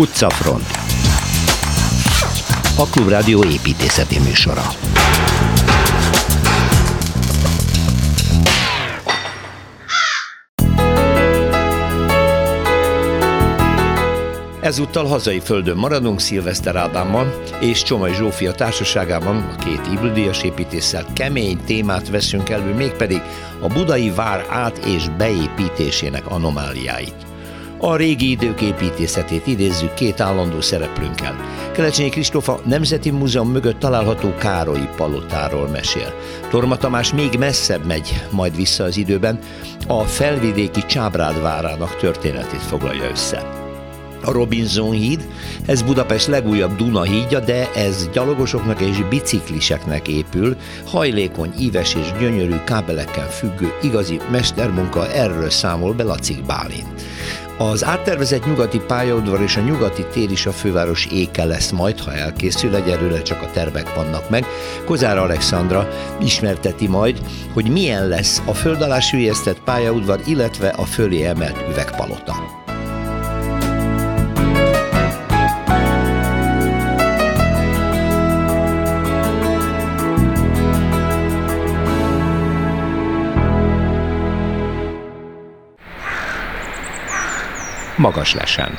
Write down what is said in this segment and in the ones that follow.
Utcafront A Klubrádió építészeti műsora Ezúttal hazai földön maradunk Szilveszter Ádámmal és Csomai Zsófia társaságában a két Ibludíjas építéssel kemény témát veszünk elő, mégpedig a budai vár át- és beépítésének anomáliáit. A régi idők építészetét idézzük két állandó szereplőnkkel. Kelecsényi Kristófa Nemzeti Múzeum mögött található Károlyi palotáról mesél. Torma Tamás még messzebb megy majd vissza az időben, a felvidéki Csábrád várának történetét foglalja össze. A Robinson híd, ez Budapest legújabb Duna hídja, de ez gyalogosoknak és bicikliseknek épül, hajlékony, íves és gyönyörű kábelekkel függő igazi mestermunka, erről számol be Lacik Bálint. Az áttervezett nyugati pályaudvar és a nyugati tér is a főváros éke lesz majd, ha elkészül, egyelőre csak a tervek vannak meg. Kozár Alexandra ismerteti majd, hogy milyen lesz a föld alá pályaudvar, illetve a fölé emelt üvegpalota. Magas lesen.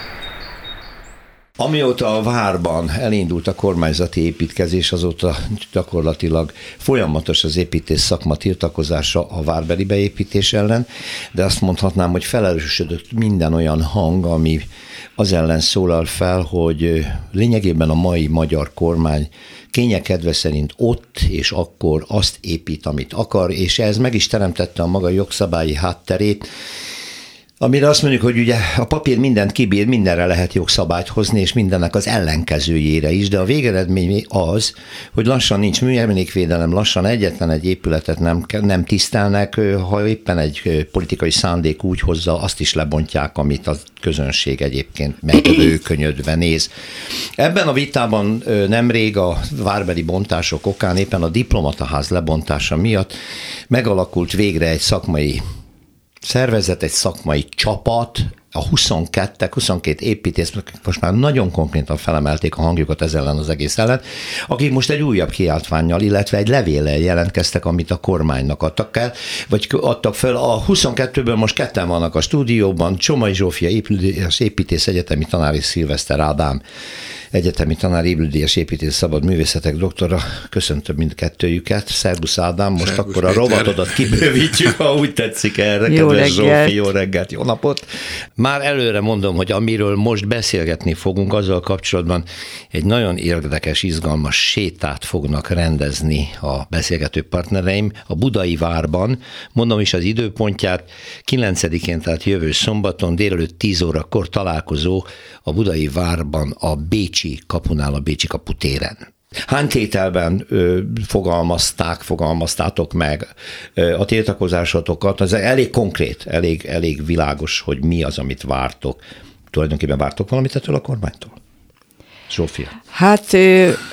Amióta a várban elindult a kormányzati építkezés, azóta gyakorlatilag folyamatos az építés szakma tiltakozása a várbeli beépítés ellen, de azt mondhatnám, hogy felerősödött minden olyan hang, ami az ellen szólal fel, hogy lényegében a mai magyar kormány kényekedve szerint ott és akkor azt épít, amit akar, és ez meg is teremtette a maga jogszabályi hátterét, Amire azt mondjuk, hogy ugye a papír mindent kibír, mindenre lehet jogszabályt hozni, és mindennek az ellenkezőjére is, de a végeredmény az, hogy lassan nincs műemlékvédelem, lassan egyetlen egy épületet nem, nem tisztelnek, ha éppen egy politikai szándék úgy hozza, azt is lebontják, amit a közönség egyébként megrőkönyödve néz. Ebben a vitában nemrég a várbeli bontások okán éppen a diplomataház lebontása miatt megalakult végre egy szakmai szervezet, egy szakmai csapat, a 22 22 építész most már nagyon konkrétan felemelték a hangjukat ez ellen az egész ellen, akik most egy újabb kiáltványjal, illetve egy levéllel jelentkeztek, amit a kormánynak adtak el, vagy adtak fel. A 22-ből most ketten vannak a stúdióban, Csomai Zsófia építész, építész egyetemi tanár és Szilveszter Ádám egyetemi tanár, épülődélyes építész szabad művészetek doktora. Köszöntöm mindkettőjüket. Szerbusz Ádám, most Szerbusz akkor a rovatodat kibővítjük, ha úgy tetszik erre. Jó kedves reggelt. Zsófi, jó reggelt, jó napot. Már előre mondom, hogy amiről most beszélgetni fogunk, azzal kapcsolatban egy nagyon érdekes, izgalmas sétát fognak rendezni a beszélgető partnereim a Budai Várban. Mondom is az időpontját, 9-én, tehát jövő szombaton délelőtt 10 órakor találkozó a Budai Várban a Bécsi kapunál, a Bécsi kaputéren. Hány tételben ö, fogalmazták, fogalmaztátok meg ö, a tiltakozásotokat? Ez elég konkrét, elég, elég világos, hogy mi az, amit vártok. Tulajdonképpen vártok valamit ettől a kormánytól? Zsófia. Hát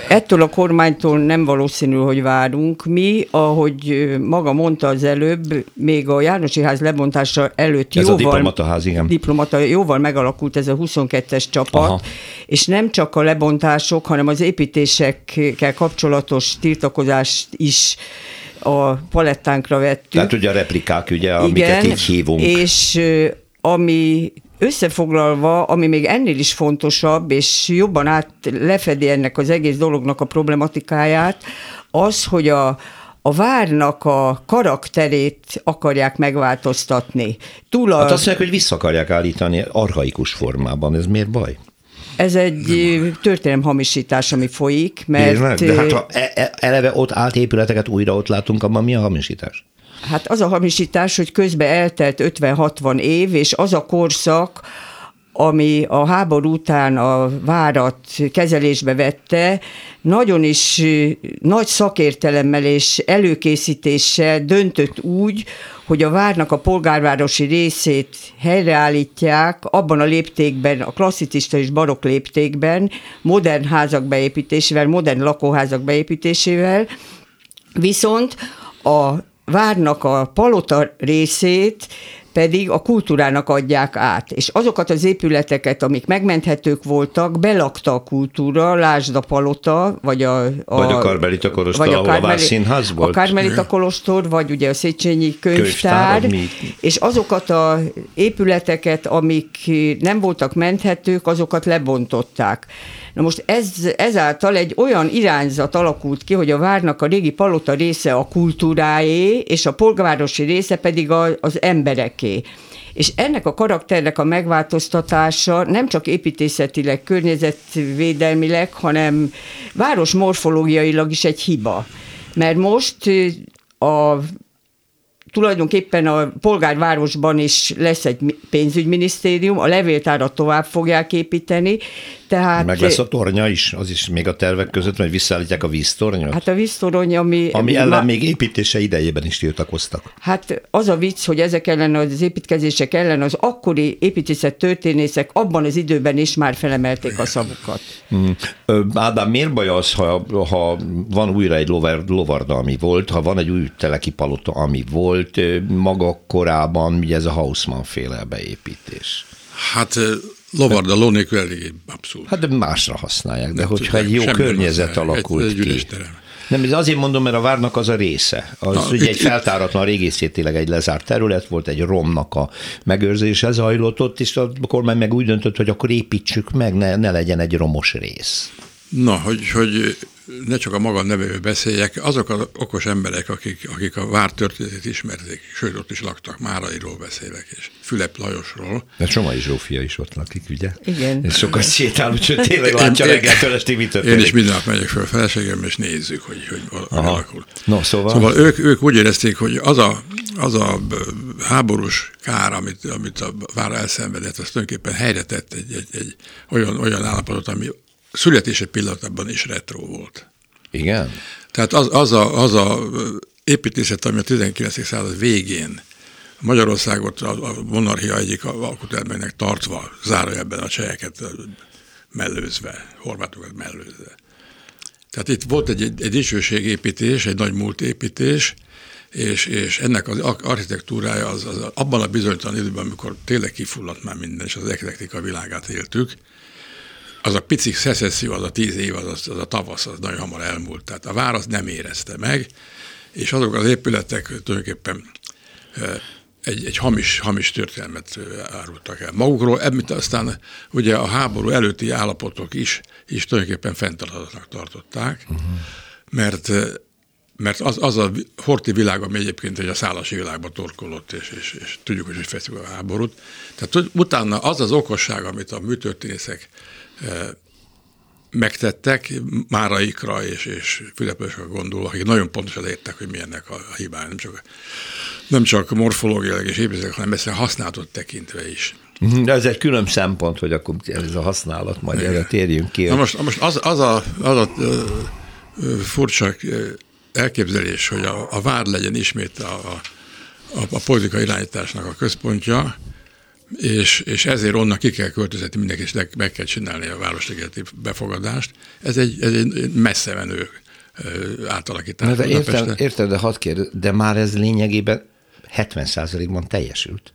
ettől a kormánytól nem valószínű, hogy várunk. Mi, ahogy maga mondta az előbb, még a Jánosi ház lebontása előtt ez jóval, a ház, igen. diplomata, jóval megalakult ez a 22-es csapat, Aha. és nem csak a lebontások, hanem az építésekkel kapcsolatos tiltakozást is a palettánkra vettük. Tehát ugye a replikák, ugye, amiket Igen, így hívunk. és ami Összefoglalva, ami még ennél is fontosabb, és jobban át lefedi ennek az egész dolognak a problematikáját, az, hogy a, a várnak a karakterét akarják megváltoztatni. Túl a... Hát azt mondják, hogy vissza akarják állítani arhaikus formában, ez miért baj? Ez egy történelem ami folyik, mert... De hát ha e- e- eleve ott állt épületeket újra ott látunk, abban mi a hamisítás? Hát az a hamisítás, hogy közben eltelt 50-60 év, és az a korszak, ami a háború után a várat kezelésbe vette, nagyon is nagy szakértelemmel és előkészítéssel döntött úgy, hogy a várnak a polgárvárosi részét helyreállítják abban a léptékben, a klasszicista és barokk léptékben, modern házak beépítésével, modern lakóházak beépítésével, viszont a várnak a palota részét pedig a kultúrának adják át. És azokat az épületeket, amik megmenthetők voltak, belakta a kultúra, lásd a palota, vagy a... a vagy a Karmelita Kolostor, vagy a ahol Kármeli, a Színház volt. A Karmelita Kolostor, vagy ugye a Széchenyi könyvtár, könyvtár és azokat a épületeket, amik nem voltak menthetők, azokat lebontották. Na most ez, ezáltal egy olyan irányzat alakult ki, hogy a várnak a régi palota része a kultúráé, és a polgárosi része pedig a, az embereké. És ennek a karakternek a megváltoztatása nem csak építészetileg, környezetvédelmileg, hanem város morfológiailag is egy hiba. Mert most a tulajdonképpen a polgárvárosban is lesz egy pénzügyminisztérium, a levéltárat tovább fogják építeni, tehát... Meg lesz a tornya is, az is még a tervek között, hogy visszaállítják a víztornyot? Hát a víztorony, ami... Ami ellen ma... még építése idejében is tiltakoztak. Hát az a vicc, hogy ezek ellen az építkezések ellen az akkori építészet történészek abban az időben is már felemelték a szavukat. Hmm. Ádám, miért baj az, ha, ha van újra egy lovar, lovarda, ami volt, ha van egy új teleki palota, ami volt, maga korában, ugye ez a Hausmann féle beépítés? Hát Lovarda ló nélkül eléggé abszolút. Hát de másra használják, de nem hogyha egy jó környezet alakult egy, egy ki. Nem, ez azért mondom, mert a várnak az a része. Az Na, ugye itt, egy feltáratlan régészétileg egy lezárt terület volt, egy romnak a megőrzése zajlott ott, és a kormány meg úgy döntött, hogy akkor építsük meg, ne, ne legyen egy romos rész. Na, hogy, hogy ne csak a maga nevéről beszéljek, azok az okos emberek, akik, akik a vár történetét ismerték, sőt, ott is laktak, Márairól beszélek, és Fülep Lajosról. De Somai Zsófia is ott lakik, ugye? Igen. És sokat sétál, úgyhogy tényleg látja reggeltől estig mi történik. Én is minden nap megyek fel a feleségem, és nézzük, hogy hogy alakul. No, szóval? Szóval ők, ők úgy érezték, hogy az a, az a háborús kár, amit, amit a vár elszenvedett, az tulajdonképpen helyre tett egy, egy, egy olyan, olyan állapotot, ami születése pillanatban is retro volt. Igen? Tehát az, az, a, az a építészet, ami a 19. század végén Magyarországot a, a monarchia egyik alkotelmeinek tartva, ebben a cseheket mellőzve, horvátokat mellőzve. Tehát itt volt egy, egy, egy dicsőségépítés, egy nagy múltépítés, és, és ennek az architektúrája az, az abban a bizonytalan időben, amikor tényleg kifulladt már minden, és az eklektika világát éltük, az a pici szecesszió, az a tíz év, az, az, az a tavasz, az nagyon hamar elmúlt. Tehát a vár az nem érezte meg, és azok az épületek tulajdonképpen egy, egy hamis, hamis történelmet árultak el magukról, amit aztán ugye a háború előtti állapotok is, is tulajdonképpen fenntarthatatlanak tartották, uh-huh. mert mert az, az a horti világ, ami egyébként egy a szálasi világba torkolott, és, és, és tudjuk, hogy hogy feszül a háborút. Tehát utána az az okosság, amit a műtörténészek megtettek Máraikra és, és Fülöpösre gondolva, akik nagyon pontosan értek, hogy milyennek a, hibája, nem csak, nem csak morfológiailag és építetek, hanem a használatot tekintve is. Mhm, de ez egy külön szempont, hogy akkor ez a használat, majd erre térjünk ki. Na most, most az, az a, az a furcsa elképzelés, hogy a, a vár legyen ismét a, a, a politikai irányításnak a központja, és, és ezért onnan ki kell költözetni mindenki, és meg kell csinálni a városligeti befogadást. Ez egy, ez egy messze menő átalakítás. de érted, érted, de hadd kérdez, de már ez lényegében 70%-ban teljesült.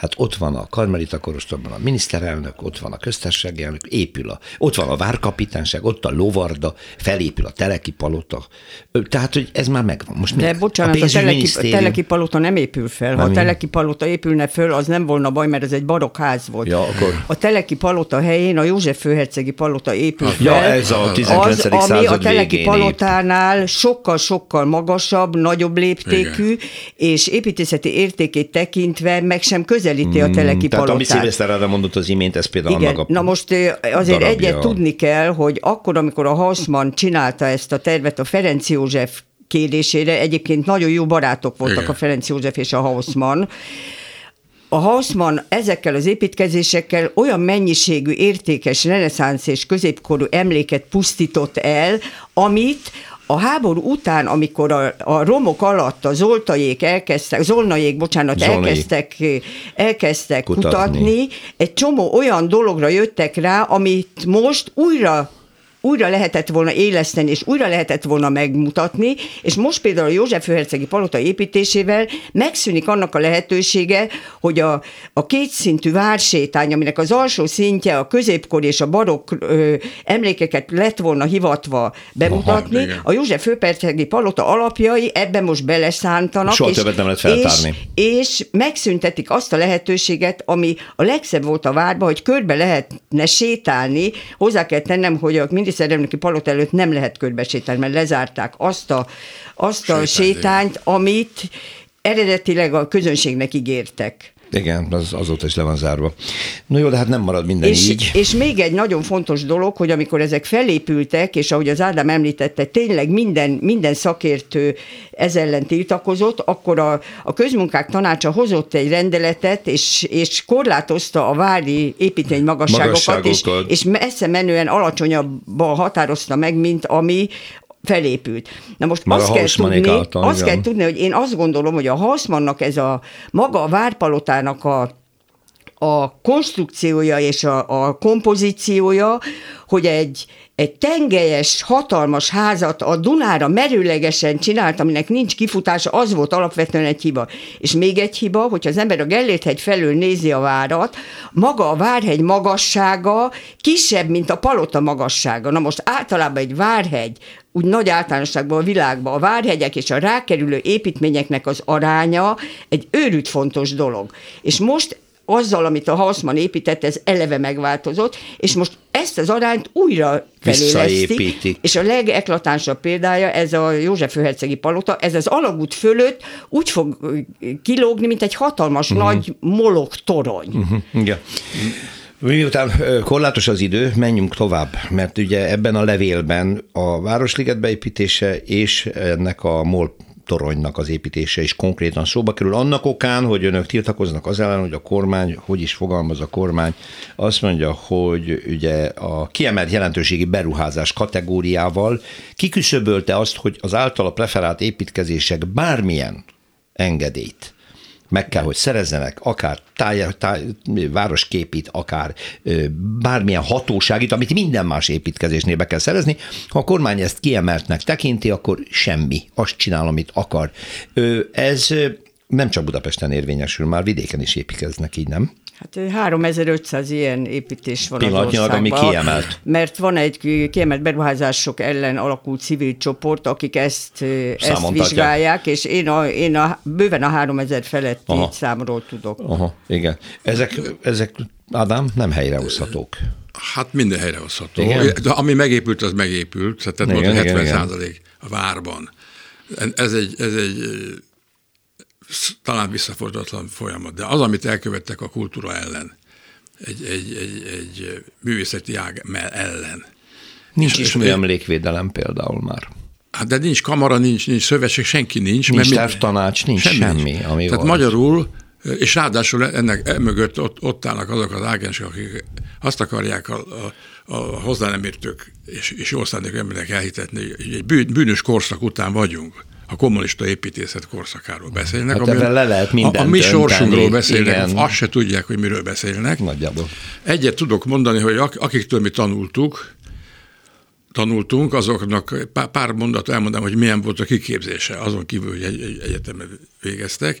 Hát ott van a Karmelita Korostorban a miniszterelnök, ott van a köztársasági elnök, épül a, ott van a várkapitányság, ott a lovarda, felépül a teleki palota. Tehát, hogy ez már megvan. Most De bocsánat, a, a, teleki, teleki palota nem épül fel. Ha a teleki palota épülne föl, az nem volna baj, mert ez egy barokház volt. Ja, akkor... A teleki palota helyén a József főhercegi palota épül fel. Ja, ez a 19. Az, ami a teleki palotánál sokkal-sokkal magasabb, nagyobb léptékű, Igen. és építészeti értékét tekintve meg sem közel közelíti a teleki Tehát amit Szilveszter arra mondott az imént, ez például Igen, maga na most azért darabja. egyet tudni kell, hogy akkor, amikor a Hausmann csinálta ezt a tervet a Ferenc József kérésére, egyébként nagyon jó barátok voltak Igen. a Ferenc József és a Hausmann, a Hausmann ezekkel az építkezésekkel olyan mennyiségű értékes reneszánsz és középkorú emléket pusztított el, amit a háború után, amikor a, a romok alatt a zoltajék elkezdtek, zolnaiék, bocsánat, Zolnai. elkezdtek, elkezdtek kutatni. kutatni, egy csomó olyan dologra jöttek rá, amit most újra újra lehetett volna éleszteni, és újra lehetett volna megmutatni, és most például a József Főhercegi palota építésével megszűnik annak a lehetősége, hogy a, a kétszintű vársétány, aminek az alsó szintje a középkor és a barokk ö, emlékeket lett volna hivatva bemutatni, Aha, a József Főhercegi palota alapjai ebben most beleszántanak, Soha és, többet nem lehet feltárni. És, és megszüntetik azt a lehetőséget, ami a legszebb volt a várba, hogy körbe lehetne sétálni, hozzá kell tennem, hogy a miniszterelnöki palot előtt nem lehet körbe sétálni, mert lezárták azt a, azt a sétányt, amit eredetileg a közönségnek ígértek. Igen, az azóta is le van zárva. No jó, de hát nem marad minden és, így. És még egy nagyon fontos dolog, hogy amikor ezek felépültek, és ahogy az Ádám említette, tényleg minden, minden szakértő ez ellen tiltakozott, akkor a, a közmunkák tanácsa hozott egy rendeletet, és, és korlátozta a vári építmény magasságokat, és, és messze menően alacsonyabban határozta meg, mint ami felépült. Na most Már azt, kell tudni, által, azt kell tudni, hogy én azt gondolom, hogy a Hausmannnak ez a maga a várpalotának a a konstrukciója és a, a kompozíciója, hogy egy, egy tengelyes, hatalmas házat a Dunára merőlegesen csinált, aminek nincs kifutása, az volt alapvetően egy hiba. És még egy hiba, hogyha az ember a Gellért-hegy felől nézi a várat, maga a várhegy magassága kisebb, mint a palota magassága. Na most általában egy várhegy, úgy nagy általánosságban a világban a várhegyek és a rákerülő építményeknek az aránya egy őrült fontos dolog. És most azzal, amit a Hausmann épített, ez eleve megváltozott, és most ezt az arányt újra felélesztik, és a legeklatánsabb példája ez a József Főhercegi palota, ez az alagút fölött úgy fog kilógni, mint egy hatalmas uh-huh. nagy molok torony. Uh-huh. Igen. Miután korlátos az idő, menjünk tovább, mert ugye ebben a levélben a Városliget beépítése és ennek a MOL toronynak az építése is konkrétan szóba kerül. Annak okán, hogy önök tiltakoznak az ellen, hogy a kormány, hogy is fogalmaz a kormány, azt mondja, hogy ugye a kiemelt jelentőségi beruházás kategóriával kiküszöbölte azt, hogy az általa preferált építkezések bármilyen engedélyt meg kell, hogy szerezzenek akár táj, táj, városképit, akár ö, bármilyen hatóságit, amit minden más építkezésnél be kell szerezni. Ha a kormány ezt kiemeltnek tekinti, akkor semmi. Azt csinál, amit akar. Ö, ez nem csak Budapesten érvényesül, már vidéken is építkeznek, így nem? Hát 3500 ilyen építés van az országban. ami kiemelt. Mert van egy kiemelt beruházások ellen alakult civil csoport, akik ezt, ezt vizsgálják, és én, a, én a, bőven a 3000 feletti Aha. számról tudok. Aha, igen. Ezek, ezek Ádám, nem helyrehozhatók. Hát minden helyrehozható. Igen? Ami megépült, az megépült, tehát igen, volt 70 igen, százalék a várban. Ez egy, ez egy talán visszafordulatlan folyamat, de az, amit elkövettek a kultúra ellen, egy, egy, egy, egy művészeti ág ellen. Nincs is emlékvédelem például már. Hát de nincs kamara, nincs, nincs szövetség, senki nincs. Nincs mert tanács, nincs semmi, semmi ami Tehát volt. magyarul, és ráadásul ennek e mögött ott, ott állnak azok az ágensek, akik azt akarják a, a, a hozzá nem értők és, és jó emberek elhitetni, hogy egy bűnös korszak után vagyunk a kommunista építészet korszakáról beszélnek. Hát amiről, le lehet a, a mi sorsunkról beszélnek, igen. azt se tudják, hogy miről beszélnek. Nagyjából. Egyet tudok mondani, hogy akiktől mi tanultuk, tanultunk, azoknak pár mondat elmondom, hogy milyen volt a kiképzése, azon kívül, hogy egy, egy egyetemet végeztek.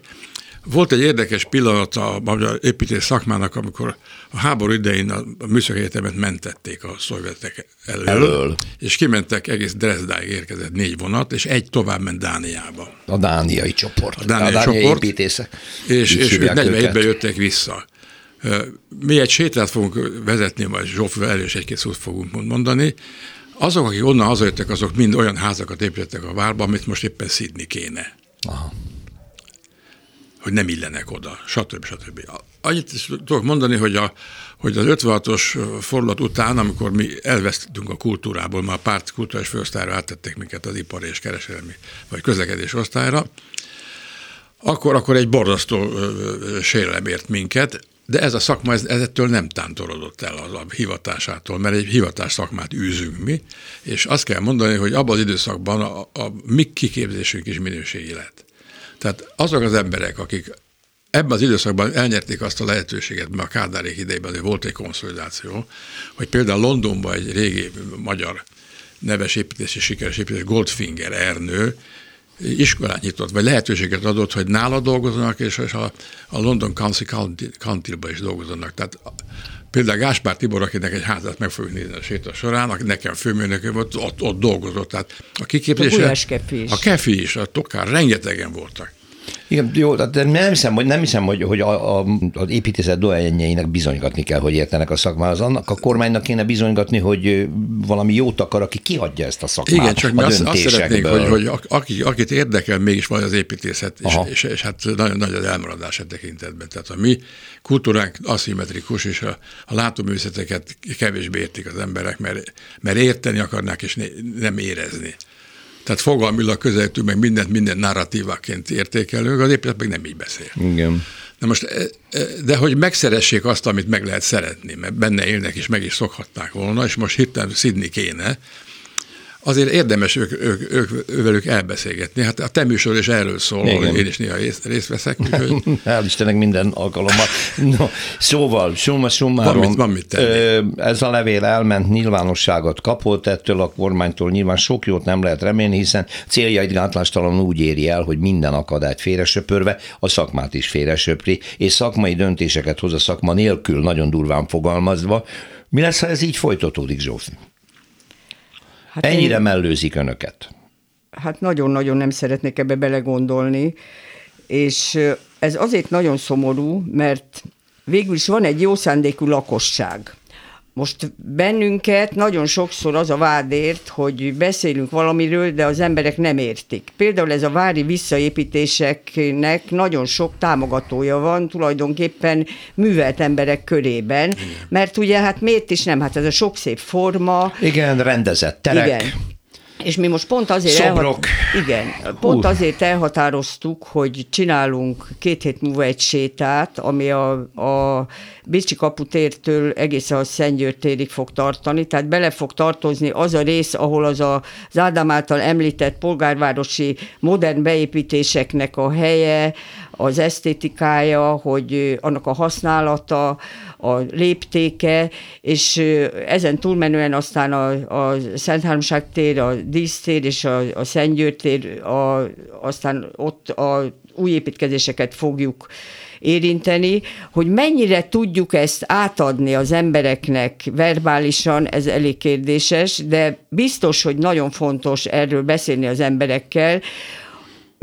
Volt egy érdekes pillanat a magyar építés szakmának, amikor a háború idején a műszaki egyetemet mentették a szovjetek elől, elől, és kimentek, egész Dresdáig érkezett négy vonat, és egy tovább ment Dániába. A dániai csoport. A dániai, a dániai csoport. Építészek. És, és 47-ben jöttek vissza. Mi egy sétát fogunk vezetni, majd Zsófő elő is egy-két szót fogunk mondani. Azok, akik onnan hazajöttek, azok mind olyan házakat építettek a várba, amit most éppen szídni kéne. Aha hogy nem illenek oda, stb. stb. Annyit is tudok mondani, hogy, a, hogy az 56-os fordulat után, amikor mi elvesztettünk a kultúrából, már a párt kulturális főosztályra áttették minket az ipari és kereskedelmi vagy közlekedés osztályra, akkor, akkor egy borzasztó sérelem ért minket, de ez a szakma ez, ez ettől nem tántorodott el az a hivatásától, mert egy hivatás szakmát űzünk mi, és azt kell mondani, hogy abban az időszakban a, a mi kiképzésünk is minőségi lett. Tehát azok az emberek, akik ebben az időszakban elnyerték azt a lehetőséget, mert a Kádárék idejében volt egy konszolidáció, hogy például Londonban egy régi magyar neves építési, sikeres építési Goldfinger Ernő iskolát nyitott, vagy lehetőséget adott, hogy nála dolgozzanak, és a, a London Council County-ba is dolgozzanak. Tehát például Gáspár Tibor, akinek egy házat meg fogjuk nézni a séta során, aki nekem főmérnökő volt, ott, ott dolgozott. Tehát a kiképzése... A Kefi is. A Kefi is, a Tokár, rengetegen voltak. Igen, jó, de nem hiszem, hogy, nem hiszem, hogy, hogy a, a, az építészet doenjeinek bizonygatni kell, hogy értenek a szakmához. Annak a kormánynak kéne bizonygatni, hogy valami jót akar, aki kiadja ezt a szakmát. Igen, csak mi azt, azt szeretnénk, hogy, hogy aki, akit érdekel mégis vagy az építészet, és, és, és, hát nagyon nagy az elmaradás a tekintetben. Tehát a mi kultúránk aszimmetrikus, és a, a látóművészeteket kevésbé értik az emberek, mert, mert érteni akarnák, és ne, nem érezni. Tehát fogalmilag közelítünk, meg mindent minden narratívaként értékelünk, az épület meg nem így beszél. Igen. Na most, e, e, de hogy megszeressék azt, amit meg lehet szeretni, mert benne élnek és meg is szokhatták volna, és most hittem szidni kéne, azért érdemes ők, ők, ők, ővelük elbeszélgetni. Hát a te műsor is erről szól, Igen. én is néha részt, részt veszek. Úgyhogy... Hál' Istennek minden alkalommal. No, szóval, summa summarum, van mit, van mit tenni. ez a levél elment, nyilvánosságot kapott, ettől a kormánytól nyilván sok jót nem lehet remélni, hiszen céljait gátlástalan úgy éri el, hogy minden akadályt félresöpörve, a szakmát is félresöpri, és szakmai döntéseket hoz a szakma nélkül, nagyon durván fogalmazva. Mi lesz, ha ez így folytatódik, Zsófi? Hát Ennyire én, mellőzik önöket? Hát nagyon-nagyon nem szeretnék ebbe belegondolni, és ez azért nagyon szomorú, mert végül is van egy jó szándékú lakosság. Most bennünket nagyon sokszor az a vádért, hogy beszélünk valamiről, de az emberek nem értik. Például ez a vári visszaépítéseknek nagyon sok támogatója van, tulajdonképpen művelt emberek körében, mert ugye hát miért is nem, hát ez a sok szép forma. Igen, rendezett terek. Igen. És mi most pont azért, Szobrok. Elhat- igen, pont azért elhatároztuk, hogy csinálunk két hét múlva egy sétát, ami a, a Bécsi kaputértől egészen a Szentgyőr térig fog tartani, tehát bele fog tartozni az a rész, ahol az a, az Ádám által említett polgárvárosi modern beépítéseknek a helye, az esztétikája, hogy annak a használata, a léptéke, és ezen túlmenően aztán a, a Szent Háromság tér, a dísztér és a, a Szentgyőr tér, a, aztán ott a új építkezéseket fogjuk érinteni, hogy mennyire tudjuk ezt átadni az embereknek verbálisan, ez elég kérdéses, de biztos, hogy nagyon fontos erről beszélni az emberekkel,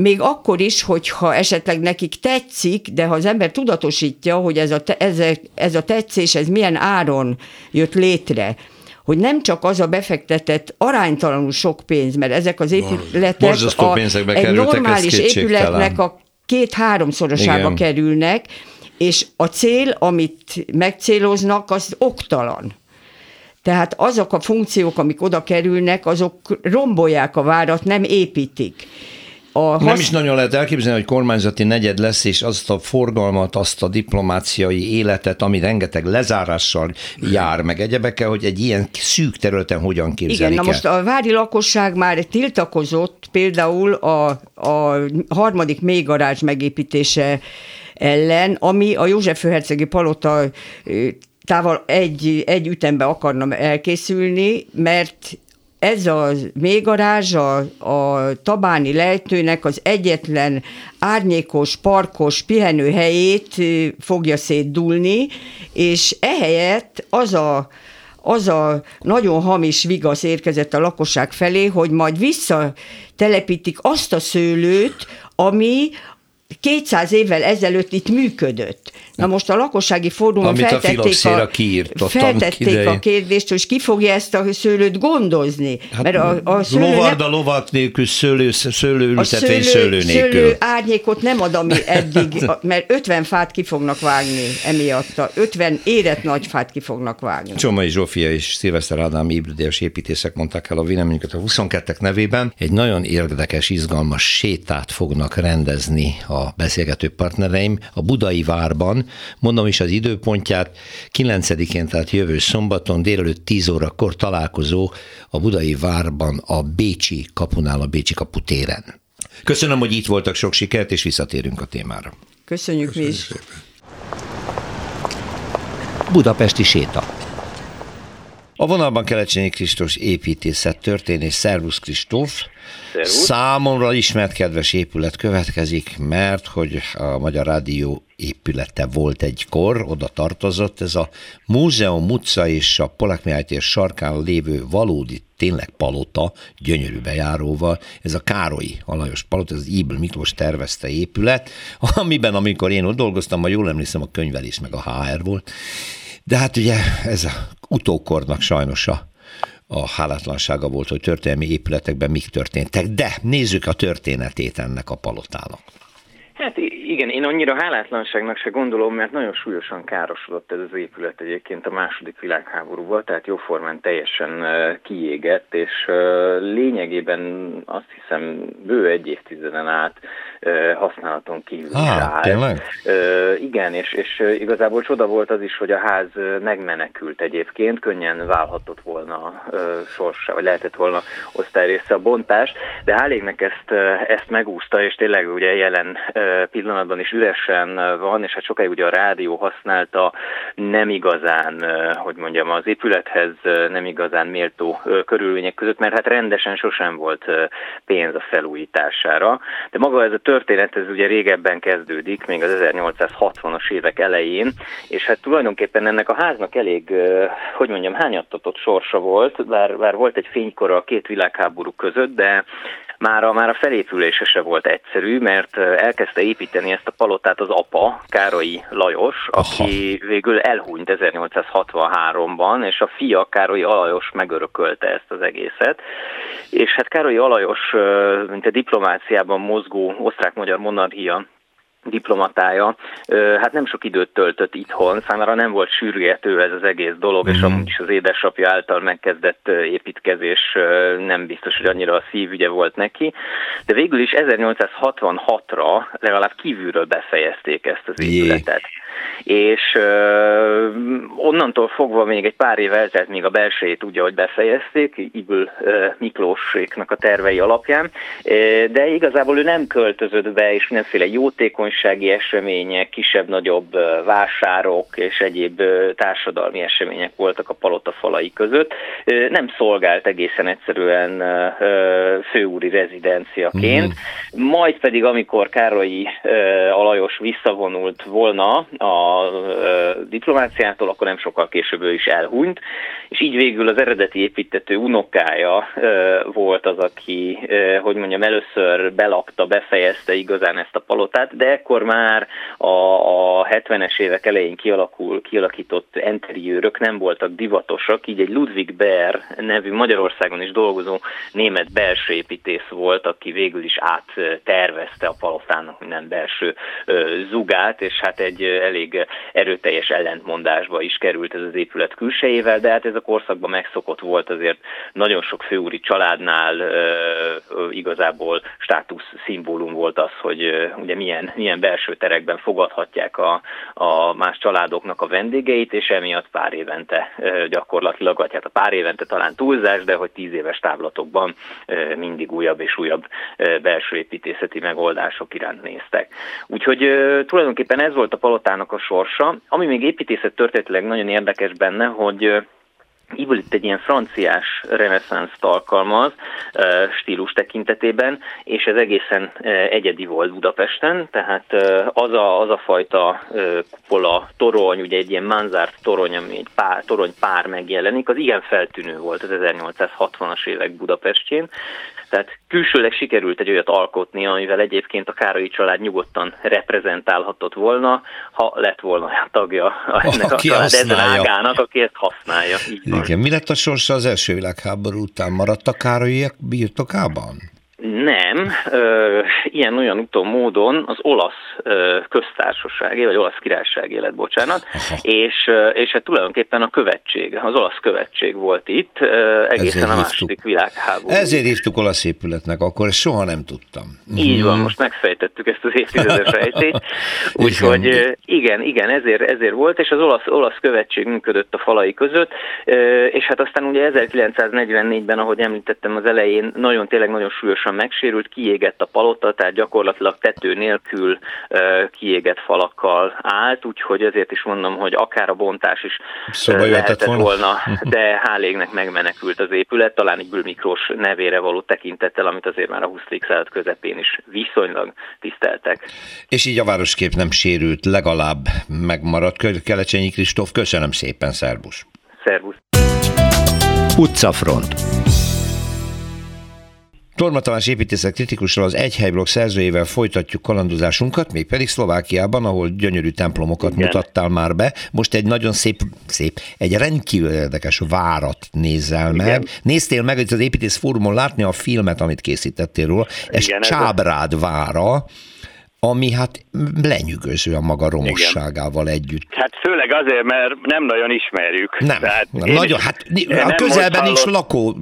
még akkor is, hogyha esetleg nekik tetszik, de ha az ember tudatosítja, hogy ez a, ez, a, ez a tetszés, ez milyen áron jött létre, hogy nem csak az a befektetett aránytalanul sok pénz, mert ezek az épületek a, egy normális épületnek a két-háromszorosába kerülnek, és a cél, amit megcéloznak, az oktalan. Tehát azok a funkciók, amik oda kerülnek, azok rombolják a várat, nem építik. A hasz... Nem is nagyon lehet elképzelni, hogy kormányzati negyed lesz, és azt a forgalmat, azt a diplomáciai életet, ami rengeteg lezárással jár, meg egyebekkel, hogy egy ilyen szűk területen hogyan képzelik Igen, na most a vári lakosság már tiltakozott például a, a harmadik mélygarázs megépítése ellen, ami a József Főhercegi Palota tával egy, egy ütembe akarna elkészülni, mert ez a mélygarázs a, a Tabáni lejtőnek az egyetlen árnyékos, parkos pihenőhelyét fogja szétdulni, és ehelyett az a az a nagyon hamis vigasz érkezett a lakosság felé, hogy majd visszatelepítik azt a szőlőt, ami 200 évvel ezelőtt itt működött. Na most a lakossági fórumon feltették, a, feltették a kérdést, hogy ki fogja ezt a szőlőt gondozni. Hát mert a, a szőlő lovarda nem, lovat nélkül, szőlő, szőlő ültetvény szőlő, szőlő nélkül. Szőlő árnyékot nem ad, ami eddig, mert 50 fát ki fognak vágni emiatt. 50 érett nagy fát ki fognak vágni. Csomai Zsófia és Szilveszter Ádám ébredélyes építészek mondták el a véleményüket a 22 nevében. Egy nagyon érdekes, izgalmas sétát fognak rendezni a beszélgető partnereim a Budai Várban, Mondom is az időpontját, 9-én, tehát jövő szombaton délelőtt 10 órakor találkozó a Budai Várban a Bécsi kapunál, a Bécsi kaputéren. Köszönöm, hogy itt voltak, sok sikert, és visszatérünk a témára. Köszönjük, Köszönjük mi is. Szépen. Budapesti séta. A vonalban Kelecsényi Kristóf építészet történés. Szervusz Kristóf! Szervusz. Számomra ismert kedves épület következik, mert hogy a Magyar Rádió épülete volt egykor, oda tartozott. Ez a Múzeum utca és a Polák Mihály sarkán lévő valódi tényleg palota, gyönyörű bejáróval. Ez a Károlyi Alajos palota, ez az Ibl Miklós tervezte épület, amiben amikor én ott dolgoztam, ha jól emlékszem, a könyvelés meg a HR volt. De hát ugye ez a utókornak sajnos a a hálátlansága volt, hogy történelmi épületekben mik történtek. De nézzük a történetét ennek a palotának. Hát igen, én annyira hálátlanságnak se gondolom, mert nagyon súlyosan károsodott ez az épület egyébként a második világháborúban, tehát jóformán teljesen kiégett, és lényegében azt hiszem bő egy évtizeden át használaton kívül ah, áll. Tényleg? Igen, és, és igazából csoda volt az is, hogy a ház megmenekült egyébként, könnyen válhatott volna sorsa, vagy lehetett volna osztályrésze a bontást, de hál' égnek ezt, ezt megúszta, és tényleg ugye jelen pillanatban is üresen van, és hát sokáig ugye a rádió használta nem igazán, hogy mondjam, az épülethez nem igazán méltó körülmények között, mert hát rendesen sosem volt pénz a felújítására. De maga ez a történet, ez ugye régebben kezdődik, még az 1860-as évek elején, és hát tulajdonképpen ennek a háznak elég, hogy mondjam, hányattatott sorsa volt, bár, bár volt egy fénykora a két világháború között, de már a, már a felépülése se volt egyszerű, mert elkezdte építeni ezt a palotát az apa, Károlyi Lajos, Aha. aki végül elhunyt 1863-ban, és a fia Károlyi Alajos megörökölte ezt az egészet. És hát Károlyi Alajos, mint a diplomáciában mozgó osztrák-magyar monarchia diplomatája, hát nem sok időt töltött itthon, számára nem volt sürgető ez az egész dolog, mm. és mhm. amúgy is az édesapja által megkezdett építkezés nem biztos, hogy annyira a szívügye volt neki, de végül is 1866-ra legalább kívülről befejezték ezt az épületet. Jé és uh, onnantól fogva még egy pár év eltelt, még a belsejét úgy, hogy befejezték, Ibül Miklóséknak a tervei alapján, de igazából ő nem költözött be, és mindenféle jótékonysági események, kisebb-nagyobb vásárok és egyéb társadalmi események voltak a palota falai között. Nem szolgált egészen egyszerűen főúri rezidenciaként, mm-hmm. majd pedig amikor Károlyi Alajos visszavonult volna a diplomáciától, akkor nem sokkal később ő is elhunyt, és így végül az eredeti építető unokája volt az, aki, hogy mondjam, először belakta, befejezte igazán ezt a palotát, de ekkor már a, a 70-es évek elején kialakul, kialakított enteriőrök nem voltak divatosak, így egy Ludwig Baer nevű Magyarországon is dolgozó német belső építész volt, aki végül is áttervezte a palotának minden belső zugát, és hát egy elég erőteljes ellentmondásba is került ez az épület külsejével, de hát ez a korszakban megszokott volt azért nagyon sok főúri családnál igazából státusz szimbólum volt az, hogy ugye milyen, milyen belső terekben fogadhatják a, a más családoknak a vendégeit, és emiatt pár évente gyakorlatilag, vagy hát a pár évente talán túlzás, de hogy tíz éves távlatokban mindig újabb és újabb belső építészeti megoldások iránt néztek. Úgyhogy tulajdonképpen ez volt a palotának a sorsa. Ami még építészet történetileg nagyon érdekes benne, hogy Itt egy ilyen franciás reneszánszt alkalmaz stílus tekintetében, és ez egészen egyedi volt Budapesten, tehát az a, az a fajta kupola torony, ugye egy ilyen manzárt torony, ami egy pár, torony pár megjelenik, az igen feltűnő volt az 1860-as évek Budapestjén, tehát külsőleg sikerült egy olyat alkotni, amivel egyébként a Károlyi család nyugodtan reprezentálhatott volna, ha lett volna a tagja ennek aki a család ezen ágának, aki ezt használja. Így Igen. Mi lett a sorsa az első világháború után? Maradt a Károlyiek birtokában? Nem, ilyen-olyan úton módon az olasz köztársaságé, vagy olasz királyság élet, bocsánat, és, és hát tulajdonképpen a követség, az olasz követség volt itt egészen ezért a második hívtuk. világháború. Ezért hívtuk olasz épületnek, akkor ezt soha nem tudtam. Így van, mhm. most megfejtettük ezt az évtizedes rejtét. Úgyhogy igen, igen, ezért, ezért volt, és az olasz, olasz követség működött a falai között, és hát aztán ugye 1944-ben, ahogy említettem az elején, nagyon tényleg nagyon súlyos súlyosan megsérült, kiégett a palota, tehát gyakorlatilag tető nélkül kiégett falakkal állt, úgyhogy ezért is mondom, hogy akár a bontás is szóval lehetett volna, volna de hálégnek megmenekült az épület, talán Ibül Miklós nevére való tekintettel, amit azért már a 20. század közepén is viszonylag tiszteltek. És így a városkép nem sérült, legalább megmaradt. Kelecsényi Kristóf, köszönöm szépen, szervusz! Szervusz! Utcafront Torma Tamás építészet kritikussal az egy helyblokk szerzőjével folytatjuk kalandozásunkat, mégpedig Szlovákiában, ahol gyönyörű templomokat Igen. mutattál már be. Most egy nagyon szép, szép, egy rendkívül érdekes várat nézzel Igen. meg. Néztél meg hogy az építész fórumon látni a filmet, amit készítettél róla. Ez Igen, Csábrád ez vára ami hát lenyűgöző a maga romosságával Igen. együtt. Hát főleg azért, mert nem nagyon ismerjük. Nem, Tehát nem nagyon, is, hát a közelben is lakó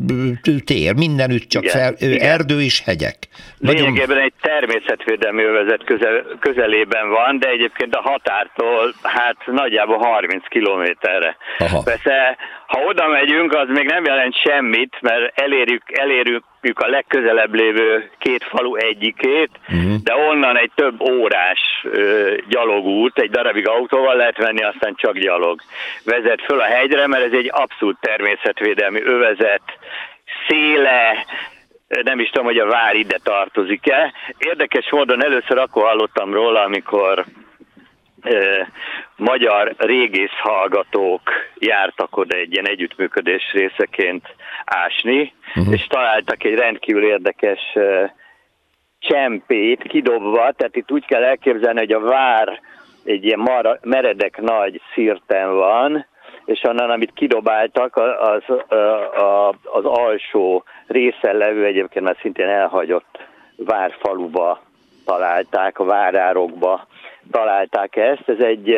tér, mindenütt csak Igen. fel, Igen. erdő és hegyek. Lényegében nagyon... egy természetvédelmi övezet közel, közelében van, de egyébként a határtól hát nagyjából 30 kilométerre. Persze, ha oda megyünk, az még nem jelent semmit, mert elérjük, elérjük a legközelebb lévő két falu egyikét, uh-huh. de onnan egy több órás ö, gyalogút, egy darabig autóval lehet venni, aztán csak gyalog. Vezet föl a hegyre, mert ez egy abszolút természetvédelmi övezet, széle, nem is tudom, hogy a vár ide tartozik-e. Érdekes módon először akkor hallottam róla, amikor magyar régész hallgatók jártak oda egy ilyen együttműködés részeként ásni, uh-huh. és találtak egy rendkívül érdekes csempét kidobva, tehát itt úgy kell elképzelni, hogy a vár egy ilyen mara, meredek nagy szirten van, és onnan, amit kidobáltak, az, az, az alsó részen levő, egyébként már szintén elhagyott várfaluba találták, a várárokba találták ezt. Ez egy...